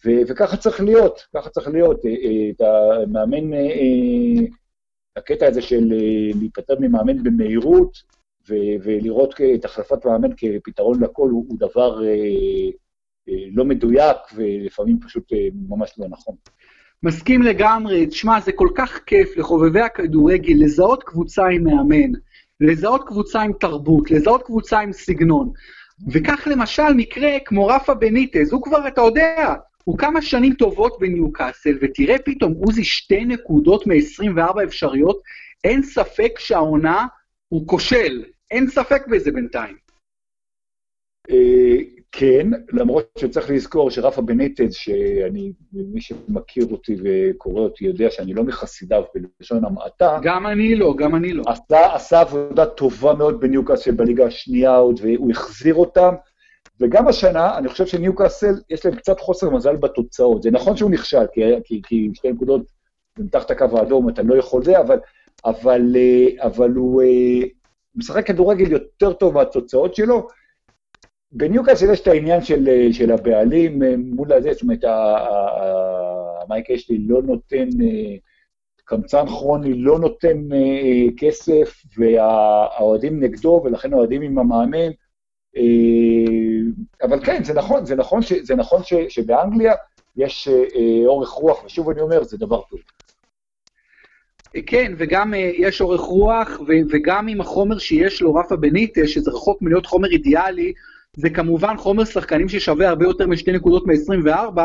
[SPEAKER 2] ו- וככה צריך להיות, ככה צריך להיות. אה, אה, אתה מאמן, הקטע הזה של להיפטר ממאמן במהירות, ו- ולראות את החלפת מאמן כפתרון לכל הוא, הוא דבר לא מדויק, ולפעמים פשוט ממש לא נכון.
[SPEAKER 1] מסכים לגמרי, תשמע, זה כל כך כיף לחובבי הכדורגל לזהות קבוצה עם מאמן. לזהות קבוצה עם תרבות, לזהות קבוצה עם סגנון. וכך למשל מקרה כמו רפה בניטז, הוא כבר, אתה יודע, הוא כמה שנים טובות בניוקאסל, ותראה פתאום עוזי שתי נקודות מ-24 אפשריות, אין ספק שהעונה הוא כושל, אין ספק בזה בינתיים.
[SPEAKER 2] כן, למרות שצריך לזכור שרפה בניטז, שאני, מי שמכיר אותי וקורא אותי יודע שאני לא מחסידיו בלשון המעטה.
[SPEAKER 1] גם אני לא, גם אני לא.
[SPEAKER 2] עשה, עשה עבודה טובה מאוד בניוקאסל בליגה השנייה עוד, והוא החזיר אותם. וגם השנה, אני חושב שניוקאסל, יש להם קצת חוסר מזל בתוצאות. זה נכון שהוא נכשל, כי, כי, כי שתי נקודות מתחת הקו האדום, אתה לא יכול זה, אבל, אבל, אה, אבל הוא אה, משחק כדורגל יותר טוב מהתוצאות שלו. בניוקאסל יש את העניין של, של הבעלים אה, מול הזה, זאת אומרת, מייק אשלי לא נותן, אה, קמצן כרוני לא נותן אה, כסף, והאוהדים נגדו, ולכן האוהדים עם המאמן. אבל כן, זה נכון, זה נכון, ש, זה נכון ש, שבאנגליה יש אורך רוח, ושוב אני אומר, זה דבר טוב.
[SPEAKER 1] כן, וגם יש אורך רוח, וגם עם החומר שיש לו, רפה בניטז, שזה רחוק מלהיות חומר אידיאלי, זה כמובן חומר שחקנים ששווה הרבה יותר משתי נקודות מ-24,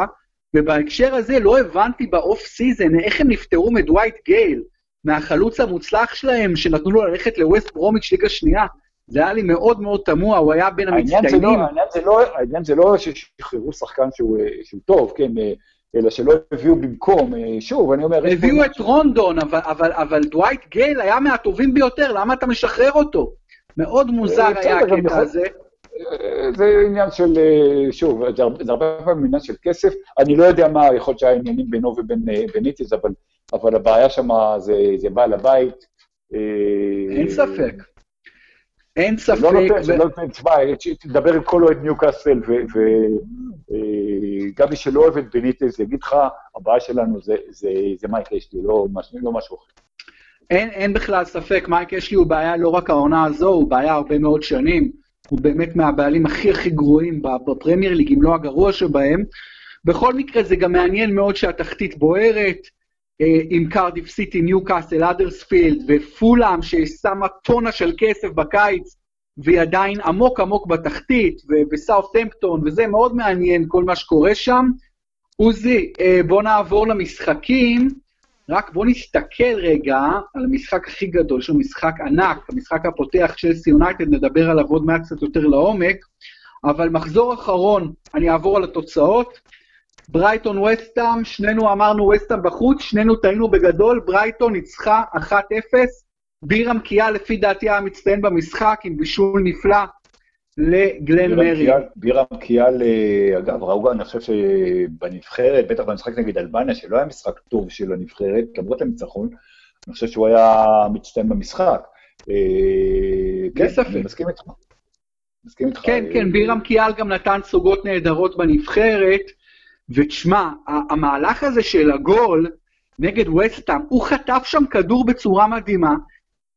[SPEAKER 1] ובהקשר הזה לא הבנתי ב off season איך הם נפטרו מדווייט גייל, מהחלוץ המוצלח שלהם, שנתנו לו ללכת לווסט ברומיץ' ליגה שנייה. זה היה לי מאוד מאוד תמוה, הוא היה בין המצטיינים.
[SPEAKER 2] לא, העניין לא, העניין זה לא ששחררו שחקן שהוא, שהוא טוב, כן, אלא שלא הביאו במקום, שוב, אני אומר...
[SPEAKER 1] הביאו את רונדון, אבל, אבל, אבל דווייט גייל היה מהטובים ביותר, למה אתה משחרר אותו? מאוד מוזר אה, היה הקטע הזה.
[SPEAKER 2] זה עניין של, אה, שוב, זה הרבה, זה הרבה פעמים עניין של כסף. אני לא יודע מה, יכול להיות שהיה עניינים בינו ובין אה, איטיז, אבל, אבל הבעיה שם זה, זה בעל הבית.
[SPEAKER 1] אה, אין ספק. אין לא ספק.
[SPEAKER 2] לא נותן, ו... לא נותן, תשמע, תדבר עם כל אוהד ניוקאסל, וגם מי שלא אוהב את בניטז יגיד לך, הבעיה שלנו זה, זה, זה מייק אשלי, לא, לא משהו אחר.
[SPEAKER 1] אין, אין בכלל ספק, מייק אשלי הוא בעיה לא רק העונה הזו, הוא בעיה הרבה מאוד שנים. הוא באמת מהבעלים הכי הכי גרועים בפרמייר ליג, אם לא הגרוע שבהם. בכל מקרה זה גם מעניין מאוד שהתחתית בוערת, אה, עם קרדיף סיטי, ניוקאסל, האדרספילד ופולאם ששמה טונה של כסף בקיץ והיא עדיין עמוק עמוק בתחתית, ובסאוטהמפטון, וזה מאוד מעניין כל מה שקורה שם. עוזי, אה, בוא נעבור למשחקים. רק בוא נסתכל רגע על המשחק הכי גדול, שהוא משחק ענק, המשחק הפותח של סי יונייטד, נדבר עליו עוד מעט קצת יותר לעומק, אבל מחזור אחרון, אני אעבור על התוצאות. ברייטון וסטאם, שנינו אמרנו וסטאם בחוץ, שנינו טעינו בגדול, ברייטון ניצחה 1-0, בירם קיאל לפי דעתי היה מצטיין במשחק עם בישול נפלא, לגלן מרי.
[SPEAKER 2] בירם קיאל, אה, אגב, ראו, אני חושב שבנבחרת, בטח במשחק נגד אלבניה, שלא היה משחק טוב של הנבחרת, למרות הניצחון, אני חושב שהוא היה מצטיין במשחק.
[SPEAKER 1] אה, כן, אני
[SPEAKER 2] מסכים איתך. מסכים איתך.
[SPEAKER 1] כן, כן, בירם קיאל גם נתן סוגות נהדרות בנבחרת, ותשמע, המהלך הזה של הגול נגד ווסטהאם, הוא חטף שם כדור בצורה מדהימה,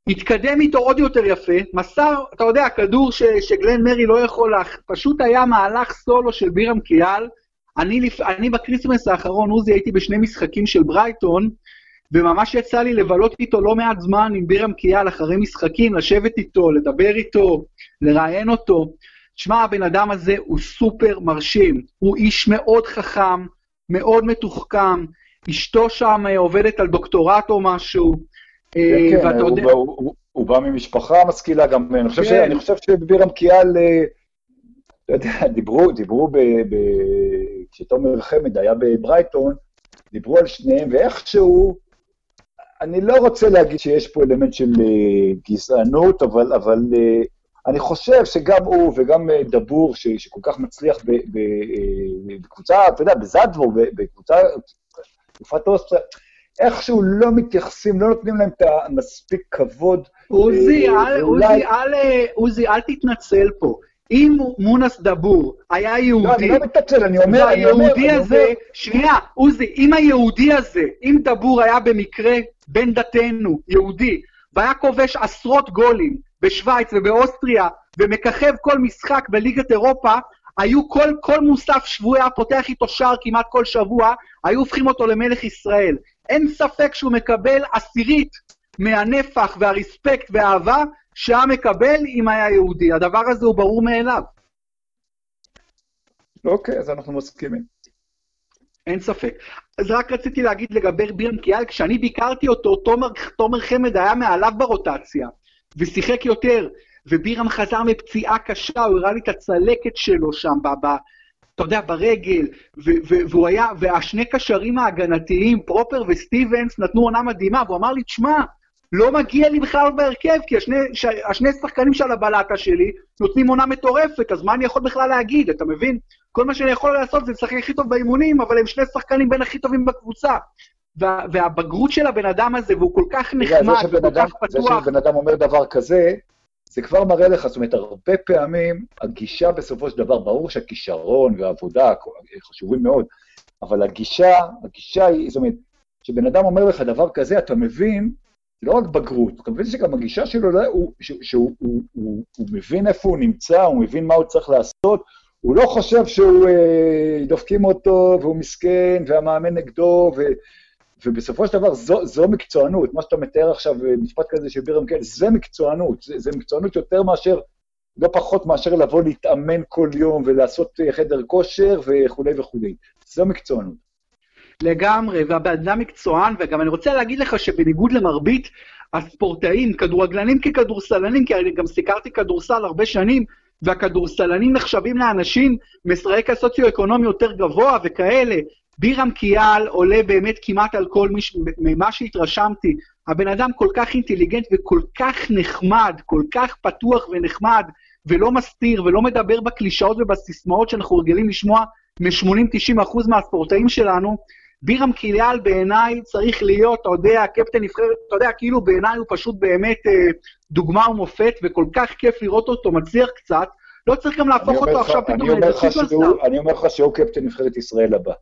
[SPEAKER 1] התקדם איתו עוד יותר יפה, מסר, אתה יודע, כדור ש, שגלן מארי לא יכול, לך, פשוט היה מהלך סולו של בירם כיאל, אני. אני ב Christmas האחרון, עוזי, הייתי בשני משחקים של ברייטון, וממש יצא לי לבלות איתו לא מעט זמן עם בירם כיאל אחרי משחקים, לשבת איתו, לדבר איתו, לראיין אותו. שמע, הבן אדם הזה הוא סופר מרשים, הוא איש מאוד חכם, מאוד מתוחכם, אשתו שם אה, עובדת על דוקטורט או משהו.
[SPEAKER 2] כן, כן, הוא, בא ממשפחה משכילה גם, אני חושב, כן. שבירם קיאל, אה, אתה יודע, דיברו, דיברו כשתומר חמד היה בברייטון, דיברו על שניהם, ואיכשהו, אני לא רוצה להגיד שיש פה אלמנט של uh, גזענות, אבל, אבל אני חושב שגם הוא וגם דבור, ש, שכל כך מצליח ב, ב, בקבוצה, אתה יודע, בזדבור, בקבוצה, תקופת אוסטריה, איכשהו לא מתייחסים, לא נותנים להם את המספיק כבוד.
[SPEAKER 1] עוזי, אל, עוזי, אל, עוזי, אל תתנצל פה. אם מונס דבור היה יהודי... לא,
[SPEAKER 2] אני לא מתנצל, אני אומר, אני אומר... והיהודי
[SPEAKER 1] הזה, שנייה, עוזי, אם היהודי הזה, אם דבור היה במקרה בן דתנו, יהודי, והיה כובש עשרות גולים בשוויץ ובאוסטריה, ומככב כל משחק בליגת אירופה, היו כל, כל מוסף שבועי היה פותח איתו שער כמעט כל שבוע, היו הופכים אותו למלך ישראל. אין ספק שהוא מקבל עשירית מהנפח והרספקט והאהבה שהיה מקבל אם היה יהודי. הדבר הזה הוא ברור מאליו.
[SPEAKER 2] אוקיי, אז אנחנו מסכימים.
[SPEAKER 1] אין ספק. אז רק רציתי להגיד לגבי בירם קיאל, כשאני ביקרתי אותו, תומר, תומר חמד היה מעליו ברוטציה, ושיחק יותר, ובירם חזר מפציעה קשה, הוא הראה לי את הצלקת שלו שם, ב, ב, אתה יודע, ברגל, ו, ו, והוא היה, והשני קשרים ההגנתיים, פרופר וסטיבנס, נתנו עונה מדהימה, והוא אמר לי, תשמע, לא מגיע לי בכלל בהרכב, כי השני, ש, השני שחקנים של הבלטה שלי נותנים עונה מטורפת, אז מה אני יכול בכלל להגיד, אתה מבין? כל מה שאני יכול לעשות זה לשחק הכי טוב באימונים, אבל הם שני שחקנים בין הכי טובים בקבוצה. וה, והבגרות של הבן אדם הזה, והוא כל כך נחמד, וכל כך פתוח.
[SPEAKER 2] זה שבן אדם אומר דבר כזה, זה כבר מראה לך, זאת אומרת, הרבה פעמים הגישה בסופו של דבר, ברור שהכישרון והעבודה חשובים מאוד, אבל הגישה, הגישה היא, זאת אומרת, כשבן אדם אומר לך דבר כזה, אתה מבין, לא רק בגרות, אתה מבין שגם הגישה שלו, לא, הוא, שהוא הוא, הוא, הוא מבין איפה הוא נמצא, הוא מבין מה הוא צריך לעשות, הוא לא חושב שהוא, אה, דופקים אותו והוא מסכן והמאמן נגדו, ו, ובסופו של דבר זו, זו מקצוענות, מה שאתה מתאר עכשיו, אה, משפט כזה של בירם קל, זה מקצוענות, זה, זה מקצוענות יותר מאשר, לא פחות מאשר לבוא להתאמן כל יום ולעשות אה, חדר כושר וכולי וכולי. זו מקצוענות.
[SPEAKER 1] לגמרי, והבן אדם מקצוען, וגם אני רוצה להגיד לך שבניגוד למרבית הספורטאים, כדורגלנים ככדורסלנים, כי אני גם סיקרתי כדורסל הרבה שנים, והכדורסלנים נחשבים לאנשים מסרקע סוציו-אקונומי יותר גבוה וכאלה, בירם קיאל עולה באמת כמעט על כל מי, ממה שהתרשמתי. הבן אדם כל כך אינטליגנט וכל כך נחמד, כל כך פתוח ונחמד, ולא מסתיר ולא מדבר בקלישאות ובסיסמאות שאנחנו רגילים לשמוע מ-80-90% מהספורטאים שלנו. בירם קיאל בעיניי צריך להיות, אתה יודע, קפטן נבחרת, אתה יודע, כאילו בעיניי הוא פשוט באמת אה, דוגמה ומופת, וכל כך כיף לראות אותו מצליח קצת. לא צריך גם להפוך אותו עכשיו פתאום
[SPEAKER 2] לאיזה סופרסטאר. אני אומר לך שהוא קפטן נבחרת ישראל הבא.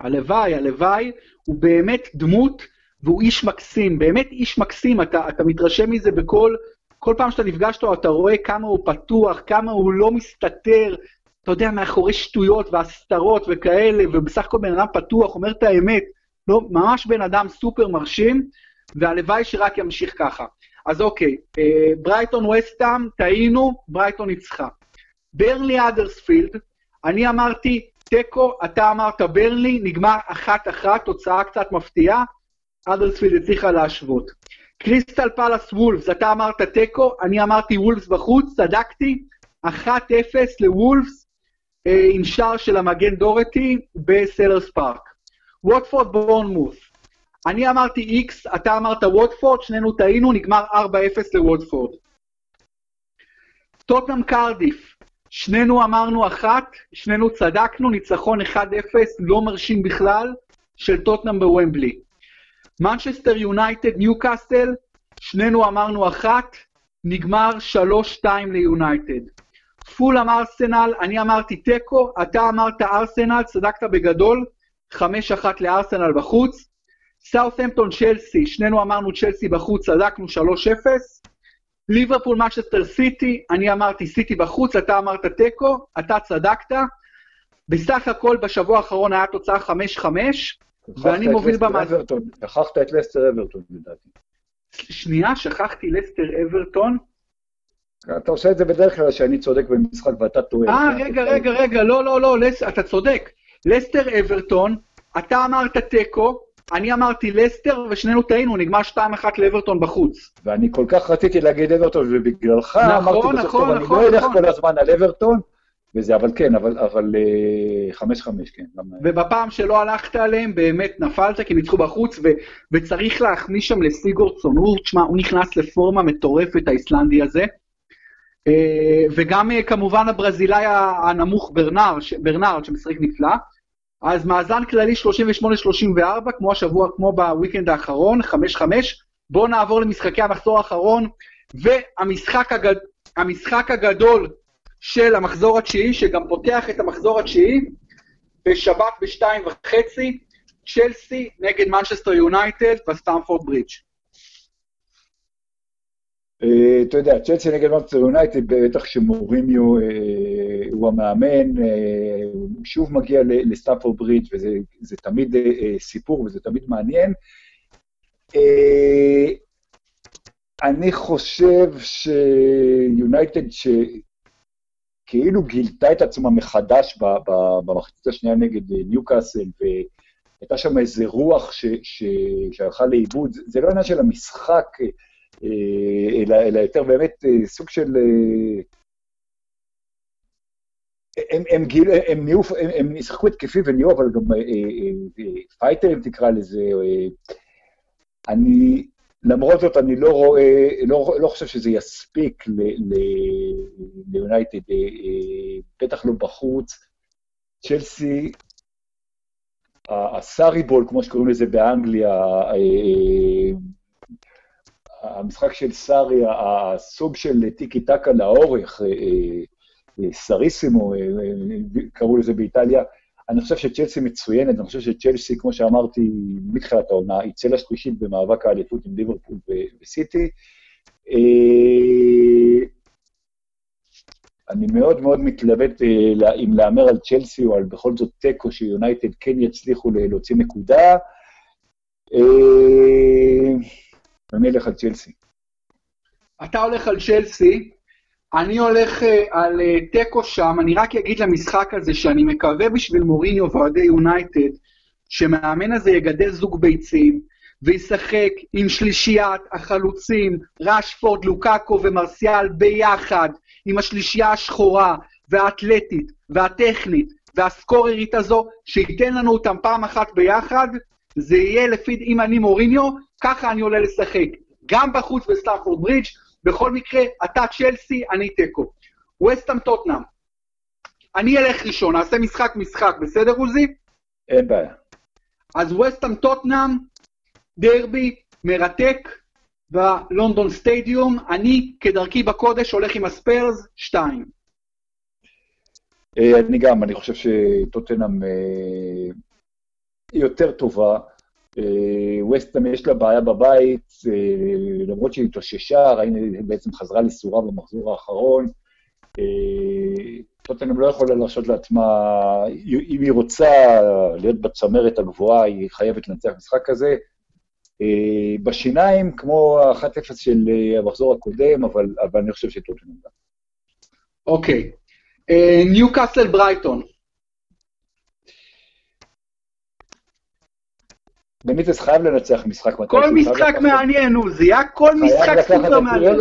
[SPEAKER 1] הלוואי, הלוואי, הוא באמת דמות, והוא איש מקסים, באמת איש מקסים, אתה, אתה מתרשם מזה בכל, כל פעם שאתה נפגש איתו, אתה רואה כמה הוא פתוח, כמה הוא לא מסתתר, אתה יודע, מאחורי שטויות והסתרות וכאלה, ובסך הכל בן אדם פתוח, אומר את האמת, לא, ממש בן אדם סופר מרשים, והלוואי שרק ימשיך ככה. אז אוקיי, אה, ברייטון ווסטהאם, טעינו, ברייטון ניצחה. ברנלי האדרספילד, אני אמרתי תיקו, אתה אמרת ברנלי, נגמר אחת-אחת, תוצאה קצת מפתיעה, האדרספילד הצליחה להשוות. קריסטל פלאס וולפס, אתה אמרת תיקו, אני אמרתי וולפס בחוץ, צדקתי, 1-0 לוולפס, אה, עם שער של המגן דורטי בסלהרסט פארק. ווטפורד בורנמות', אני אמרתי איקס, אתה אמרת ווטפורד, שנינו טעינו, נגמר 4-0 לווטפורד. טוטנאם קרדיף, שנינו אמרנו אחת, שנינו צדקנו, ניצחון 1-0, לא מרשים בכלל, של טוטנאם בוומבלי. מנצ'סטר יונייטד, ניוקאסל, שנינו אמרנו אחת, נגמר 3-2 ליונייטד. פולאם ארסנל, אני אמרתי תיקו, אתה אמרת ארסנל, צדקת בגדול, 5-1 לארסנל בחוץ. סאות'המפטון צ'לסי, שנינו אמרנו צ'לסי בחוץ, צדקנו 3-0. ליברפול מצ'סטר סיטי, אני אמרתי סיטי בחוץ, אתה אמרת תיקו, אתה צדקת. בסך הכל בשבוע האחרון היה תוצאה 5-5, ואני מוביל במאזן.
[SPEAKER 2] שכחת את לסטר אברטון, לדעתי.
[SPEAKER 1] שנייה, שכחתי לסטר אברטון.
[SPEAKER 2] אתה עושה את זה בדרך כלל שאני צודק במשחק ואתה טועה.
[SPEAKER 1] אה, רגע, רגע, רגע, לא, לא, לא. אתה צודק. לסטר אברטון, אתה אמרת תיקו, אני אמרתי לסטר, ושנינו טעינו, נגמר 2-1 לאברטון בחוץ.
[SPEAKER 2] ואני כל כך רציתי להגיד אברטון, ובגללך
[SPEAKER 1] נכון,
[SPEAKER 2] אמרתי
[SPEAKER 1] נכון,
[SPEAKER 2] בסוף, טוב,
[SPEAKER 1] נכון,
[SPEAKER 2] אני
[SPEAKER 1] נכון,
[SPEAKER 2] לא אלך
[SPEAKER 1] נכון.
[SPEAKER 2] כל הזמן על אברטון, וזה, אבל כן, אבל, אבל אה, כן. גם-
[SPEAKER 1] ובפעם שלא הלכת עליהם, באמת נפלת, כי ניצחו בחוץ, ו- וצריך להכניס שם לסיגורדסון, הוא, תשמע, הוא נכנס לפורמה מטורפת, האיסלנדי הזה. אה, וגם אה, כמובן הברזילאי הנמוך ברנר, ש- ברנרד, שמשחק נפלא. אז מאזן כללי 38-34, כמו השבוע, כמו ב weekend האחרון, 5-5. בואו נעבור למשחקי המחזור האחרון, והמשחק הגד... המשחק הגדול של המחזור התשיעי, שגם פותח את המחזור התשיעי, בשבת בשתיים וחצי, צ'לסי נגד מנצ'סטר יונייטד בסטמפורד ברידג'.
[SPEAKER 2] אה, אתה יודע, צ'לסי נגד מנצ'סטר יונייטד, בטח שמוריניו אה, הוא המאמן, אה, הוא שוב מגיע ל- לסטמפורד ברידג' וזה זה תמיד אה, אה, סיפור וזה תמיד מעניין. אה, אני חושב שיונייטד, שכאילו גילתה את עצמה מחדש במחצית השנייה נגד אה, ניוקאסל, והייתה שם איזה רוח שהלכה לאיבוד, זה- לא עניין של המשחק, אה, אלא, אלא יותר באמת אה, סוג של... אה, הם, הם, גיל, הם, נהיו, הם, הם שיחקו התקפי ונהיו, אבל גם אה, אה, אה, פייטרים תקרא לזה. אה, אני, למרות זאת, אני לא רואה, לא, לא חושב שזה יספיק ליונייטד, אה, אה, בטח לא בחוץ. צ'לסי, הסארי בול, כמו שקוראים לזה באנגליה, אה, אה, המשחק של סארי, הסוג של טיקי טקה לאורך, אה, אה, סריסימו, אה, קראו לזה באיטליה, אני חושב שצ'לסי מצוינת, אני חושב שצ'לסי, כמו שאמרתי מתחילת העונה, היא צלע שלישית במאבק האליפות עם ליברפול וסיטי. אני מאוד מאוד מתלבט אם להמר על צ'לסי או על בכל זאת תיקו שיונייטד כן יצליחו להוציא נקודה. אני אלך על צ'לסי.
[SPEAKER 1] אתה הולך על צ'לסי, אני הולך אה, על אה, תיקו שם, אני רק אגיד למשחק הזה שאני מקווה בשביל מוריניו ואוהדי יונייטד, שמאמן הזה יגדל זוג ביצים, וישחק עם שלישיית החלוצים, רשפורד, לוקאקו ומרסיאל ביחד, עם השלישייה השחורה, והאתלטית, והטכנית, והסקוררית הזו, שייתן לנו אותם פעם אחת ביחד, זה יהיה לפי, אם אני מוריניו, ככה אני עולה לשחק. גם בחוץ בסטארפורד ברידג', בכל מקרה, אתה צ'לסי, אני תיקו. וסטאם טוטנאם. אני אלך ראשון, נעשה משחק משחק, בסדר עוזי?
[SPEAKER 2] אין בעיה.
[SPEAKER 1] אז וסטאם טוטנאם, דרבי, מרתק, בלונדון סטדיום, אני כדרכי בקודש הולך עם הספיירס, שתיים.
[SPEAKER 2] אה, אני גם, אני חושב שטוטנאם אה, יותר טובה. אה, וסטהאם יש לה בעיה בבית, אה, למרות שהיא התאוששה, ראינו, היא בעצם חזרה לסורה במחזור האחרון. אה, טוטנאם לא יכולה להרשות לעצמה, אם היא רוצה להיות בצמרת הגבוהה, היא חייבת לנצח משחק כזה. אה, בשיניים, כמו ה-1-0 של אה, המחזור הקודם, אבל, אבל אני חושב שטוטנאם גם.
[SPEAKER 1] אוקיי. אה, ניוקאסל ברייטון.
[SPEAKER 2] בניטס חייב לנצח משחק מתישהו.
[SPEAKER 1] כל משחק מעניין, עוזי, היה כל
[SPEAKER 2] חייב
[SPEAKER 1] משחק סופר מעניין.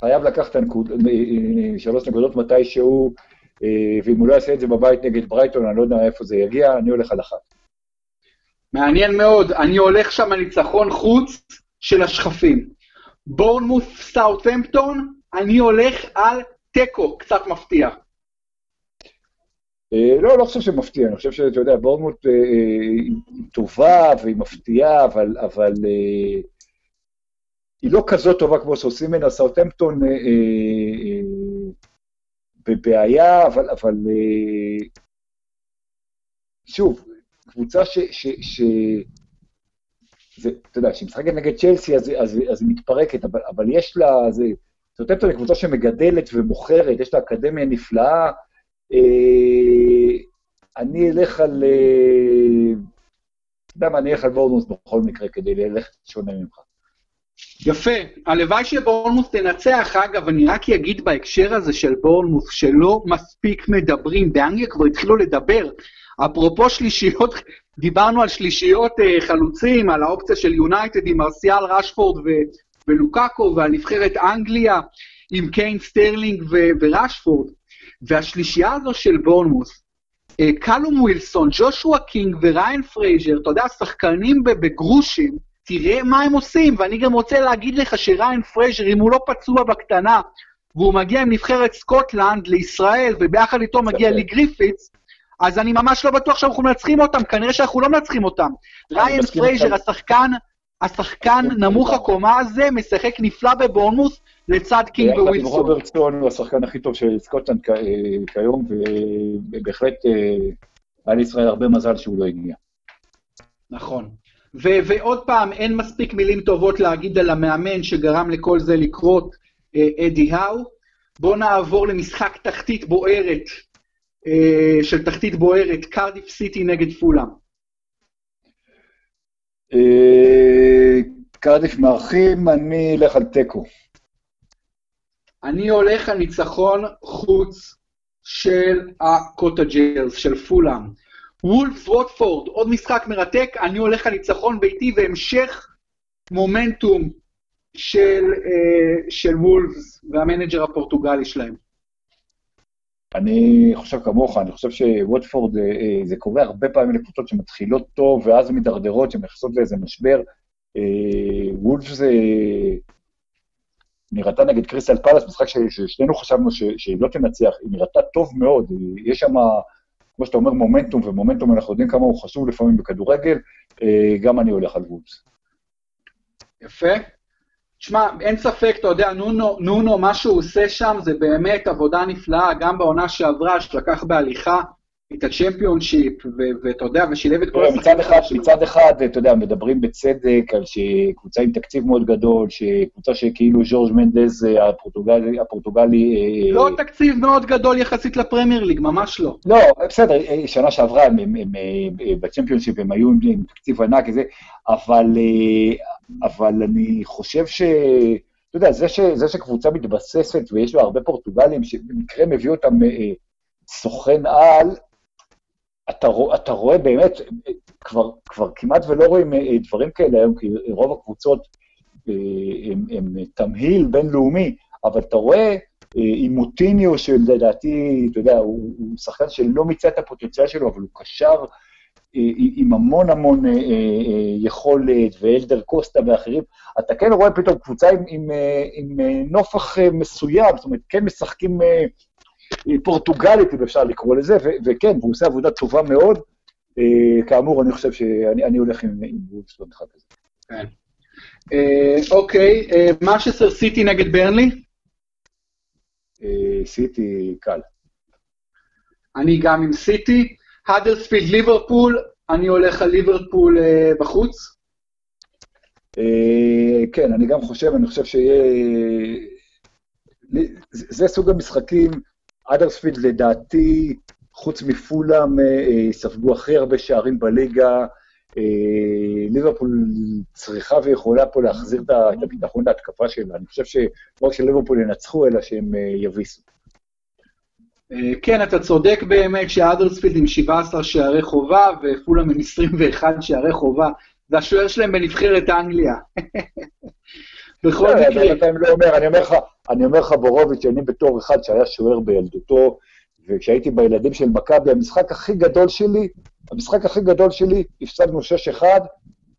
[SPEAKER 2] חייב לקחת אה, אה, שלוש נקודות מתישהו, אה, ואם הוא לא יעשה את זה בבית נגד ברייטון, אני לא יודע איפה זה יגיע, אני הולך על אחת.
[SPEAKER 1] מעניין מאוד, אני הולך שם ניצחון חוץ של השכפים. בורנמוס סאוטהמפטון, אני הולך על תיקו, קצת מפתיע.
[SPEAKER 2] אה, לא, לא חושב שמפתיע, אני חושב שאתה יודע, בורנמוט אה, אה, היא טובה והיא מפתיעה, אבל, אבל היא לא כזאת טובה כמו שעושים ממנה, סאוטהמפטון אה, בבעיה, אבל, אבל שוב, קבוצה ש... ש, ש זה, אתה יודע, כשהיא משחקת נגד צ'לסי, אז, אז, אז היא מתפרקת, אבל, אבל יש לה, זה, סאוטהמפטון היא קבוצה שמגדלת ומוכרת, יש לה אקדמיה נפלאה, אה, אני אלך על... אה, אתה יודע מה, אני אלך על בורנוס בכל מקרה, כדי ללכת שונה ממך.
[SPEAKER 1] יפה, הלוואי שבורנמוס תנצח, אגב, אני רק אגיד בהקשר הזה של בורנמוס, שלא מספיק מדברים, באנגליה כבר התחילו לדבר. אפרופו שלישיות, דיברנו על שלישיות uh, חלוצים, על האופציה של יונייטד עם מרסיאל רשפורד ו- ולוקאקו, ועל נבחרת אנגליה עם קיין סטרלינג ו- ורשפורד. והשלישייה הזו של בורנמות', uh, קלום ווילסון, ג'ושוע קינג וריין פרייזר, אתה יודע, שחקנים בגרושים, תראה מה הם עושים, ואני גם רוצה להגיד לך שריין פרייזר, אם הוא לא פצוע בקטנה, והוא מגיע עם נבחרת סקוטלנד לישראל, וביחד איתו מגיע לי גריפיץ, אז אני ממש לא בטוח שאנחנו מנצחים אותם, כנראה שאנחנו לא מנצחים אותם. ראיין פרייזר, השחקן, השחקן נמוך הקומה הזה, משחק נפלא בבורנמות', לצד קינג ווילסון.
[SPEAKER 2] רוברטסון הוא השחקן הכי טוב של סקוטלנד כיום, ובהחלט אה, היה לישראל הרבה מזל שהוא לא הגיע.
[SPEAKER 1] נכון. ו- ועוד פעם, אין מספיק מילים טובות להגיד על המאמן שגרם לכל זה לקרות, אה, אדי האו. בואו נעבור למשחק תחתית בוערת, אה, של תחתית בוערת, קרדיף סיטי נגד פולאם.
[SPEAKER 2] אה, קרדיף מארחים, אני אלך על תיקו.
[SPEAKER 1] אני הולך על ניצחון חוץ של ה Cottagers, של פולאם. וולפס ווטפורד, עוד משחק מרתק, אני הולך על ניצחון ביתי והמשך מומנטום של, אה, של וולפס והמנג'ר הפורטוגלי שלהם.
[SPEAKER 2] אני חושב כמוך, אני חושב שווטפורד, אה, אה, זה קורה הרבה פעמים לקבוצות שמתחילות טוב ואז מידרדרות, שנכנסות לאיזה משבר. אה, וולפס זה... נראתה נגד קריסטל פלאס, משחק ששנינו חשבנו שהיא לא תנצח, היא נראתה טוב מאוד, יש שם... כמו שאתה אומר, מומנטום, ומומנטום אנחנו יודעים כמה הוא חשוב לפעמים בכדורגל, אה, גם אני הולך על וולס.
[SPEAKER 1] יפה. תשמע, אין ספק, אתה יודע, נונו, נונו, מה שהוא עושה שם זה באמת עבודה נפלאה, גם בעונה שעברה, שלקח בהליכה את הצ'מפיונשיפ, ואתה יודע, ושילב את כל
[SPEAKER 2] השחקנים. מצד אחד, אתה יודע, מדברים בצדק על שקבוצה עם תקציב מאוד גדול, שקבוצה שכאילו ז'ורג' מנדז הפורטוגלי... הפורטוגלי
[SPEAKER 1] אה, לא אה, תקציב מאוד גדול יחסית לפרמייר ליג, ממש לא.
[SPEAKER 2] לא, בסדר, אה, שנה שעברה הם, בצ'מפיונשיפ הם היו עם, עם תקציב ענק וזה, אבל, אבל אני חושב ש... אתה יודע, זה, ש, זה שקבוצה מתבססת ויש לה הרבה פורטוגלים, שבמקרה מביא אותם סוכן על, אתה, אתה רואה באמת, כבר, כבר כמעט ולא רואים אה, דברים כאלה היום, כי רוב הקבוצות אה, הם, הם תמהיל בינלאומי, אבל אתה רואה אה, עם מוטיניו, שלדעתי, אתה יודע, הוא, הוא שחקן שלא מיצה את הפוטנציאל שלו, אבל הוא קשר עם המון המון יכולת, ואלדר קוסטה ואחרים, אתה כן רואה פתאום קבוצה עם, עם, עם נופח מסוים, זאת אומרת, כן משחקים פורטוגלית, אם אפשר לקרוא לזה, וכן, והוא עושה עבודה טובה מאוד. אה, כאמור, אני חושב שאני הולך עם וולפס במשחק הזה. כן.
[SPEAKER 1] אה, אוקיי, אה, סיטי נגד ברנלי?
[SPEAKER 2] סיטי קל.
[SPEAKER 1] אני גם עם סיטי. האדרספילד ליברפול, אני הולך על ליברפול בחוץ.
[SPEAKER 2] כן, אני גם חושב, אני חושב שיהיה... זה סוג המשחקים אדרספילד לדעתי, חוץ מפולאם, אה, ספגו הכי הרבה שערים בליגה. אה, ליברפול צריכה ויכולה פה להחזיר את הביטחון להתקפה שלה. אני חושב שלא רק שליברפול ינצחו, אלא שהם אה, יביסו.
[SPEAKER 1] כן, אתה צודק באמת שאדרספילד עם 17 שערי חובה, ופולאם עם 21 שערי חובה. זה השוער שלהם בנבחרת אנגליה.
[SPEAKER 2] בכל לא, מקרה. לא אני אומר לך, בורוביץ', אני בתור אחד שהיה שוער בילדותו, וכשהייתי בילדים של מכבי, המשחק הכי גדול שלי, המשחק הכי גדול שלי, הפסדנו 6-1,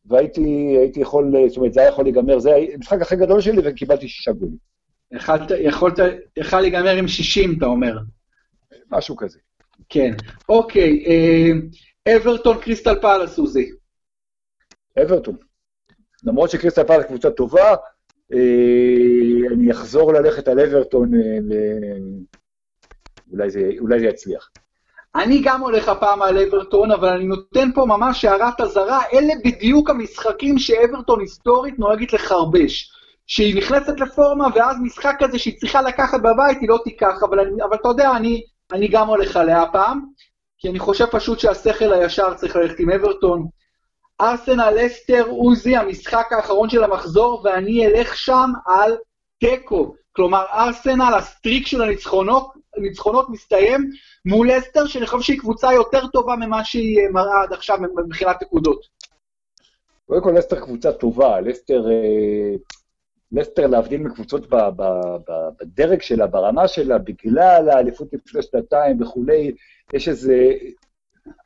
[SPEAKER 2] והייתי יכול, זאת אומרת, זה היה יכול להיגמר, זה היה המשחק הכי גדול שלי, וקיבלתי שישה גולים.
[SPEAKER 1] יכולת, יכול להיגמר עם 60, אתה אומר.
[SPEAKER 2] משהו כזה.
[SPEAKER 1] כן. אוקיי, אה, אברטון קריסטל פאלאס, עוזי.
[SPEAKER 2] אברטון. למרות שקריסטל פאלאס קבוצה טובה, אני אחזור ללכת על אברטון, ואולי זה, זה יצליח.
[SPEAKER 1] אני גם הולך הפעם על אברטון, אבל אני נותן פה ממש הערת אזהרה, אלה בדיוק המשחקים שאברטון היסטורית נוהגת לחרבש. שהיא נכנסת לפורמה, ואז משחק כזה שהיא צריכה לקחת בבית, היא לא תיקח, אבל, אני, אבל אתה יודע, אני, אני גם הולך עליה הפעם, כי אני חושב פשוט שהשכל הישר צריך ללכת עם אברטון. ארסנל לסטר עוזי, המשחק האחרון של המחזור, ואני אלך שם על תיקו. כלומר, ארסנל, ה streak של הניצחונות, הניצחונות מסתיים מול לסטר, שאני חושב שהיא קבוצה יותר טובה ממה שהיא מראה עד עכשיו מבחינת נקודות.
[SPEAKER 2] קודם כל, לסטר קבוצה טובה. לסטר, אה, לסטר להבדיל מקבוצות ב, ב, ב, בדרג שלה, ברמה שלה, בגלל האליפות לפני שנתיים וכולי, יש איזה...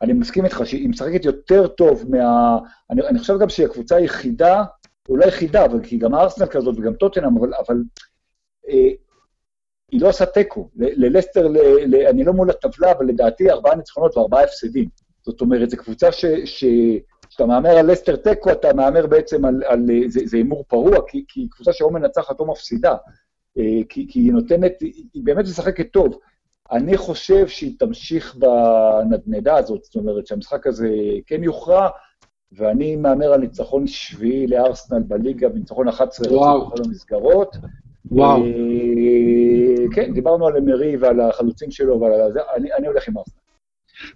[SPEAKER 2] אני מסכים איתך שהיא משחקת יותר טוב מה... אני, אני חושב גם שהיא הקבוצה היחידה, אולי היחידה, אבל כי גם ארסנל כזאת וגם טוטנאם, אבל, אבל אה, היא לא עושה תיקו. ללסטר, ל, ל, אני לא מול הטבלה, אבל לדעתי ארבעה ניצחונות וארבעה הפסדים. זאת אומרת, זו קבוצה ש... ש כשאתה מהמר על לסטר תיקו, אתה מהמר בעצם על, על זה הימור פרוע, כי, כי קבוצה שאו מנצחת או מפסידה, אה, כי, כי היא נותנת, היא באמת משחקת טוב. אני חושב שהיא תמשיך בנדנדה הזאת, זאת אומרת שהמשחק הזה כן יוכרע, ואני מהמר על ניצחון שביעי לארסנל בליגה, וניצחון 11
[SPEAKER 1] רצוף
[SPEAKER 2] בכל המסגרות.
[SPEAKER 1] וואו.
[SPEAKER 2] אה, כן, דיברנו על אמרי ועל החלוצים שלו, ועל זה, אני, אני הולך עם ארסנל.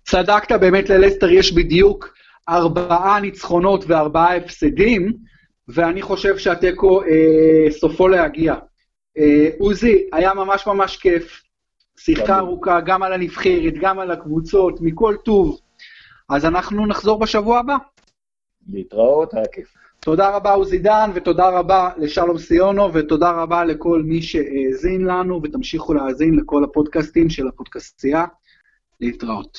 [SPEAKER 1] צדקת, באמת ללסטר יש בדיוק ארבעה ניצחונות וארבעה הפסדים, ואני חושב שהתיקו אה, סופו להגיע. אה, עוזי, היה ממש ממש כיף. שיחה ארוכה גם על הנבחרת, גם על הקבוצות, מכל טוב. אז אנחנו נחזור בשבוע הבא.
[SPEAKER 2] להתראות, היה כיף.
[SPEAKER 1] תודה רבה עוזי דן, ותודה רבה לשלום סיונו, ותודה רבה לכל מי שהאזין לנו, ותמשיכו להאזין לכל הפודקאסטים של הפודקאסטייה. להתראות.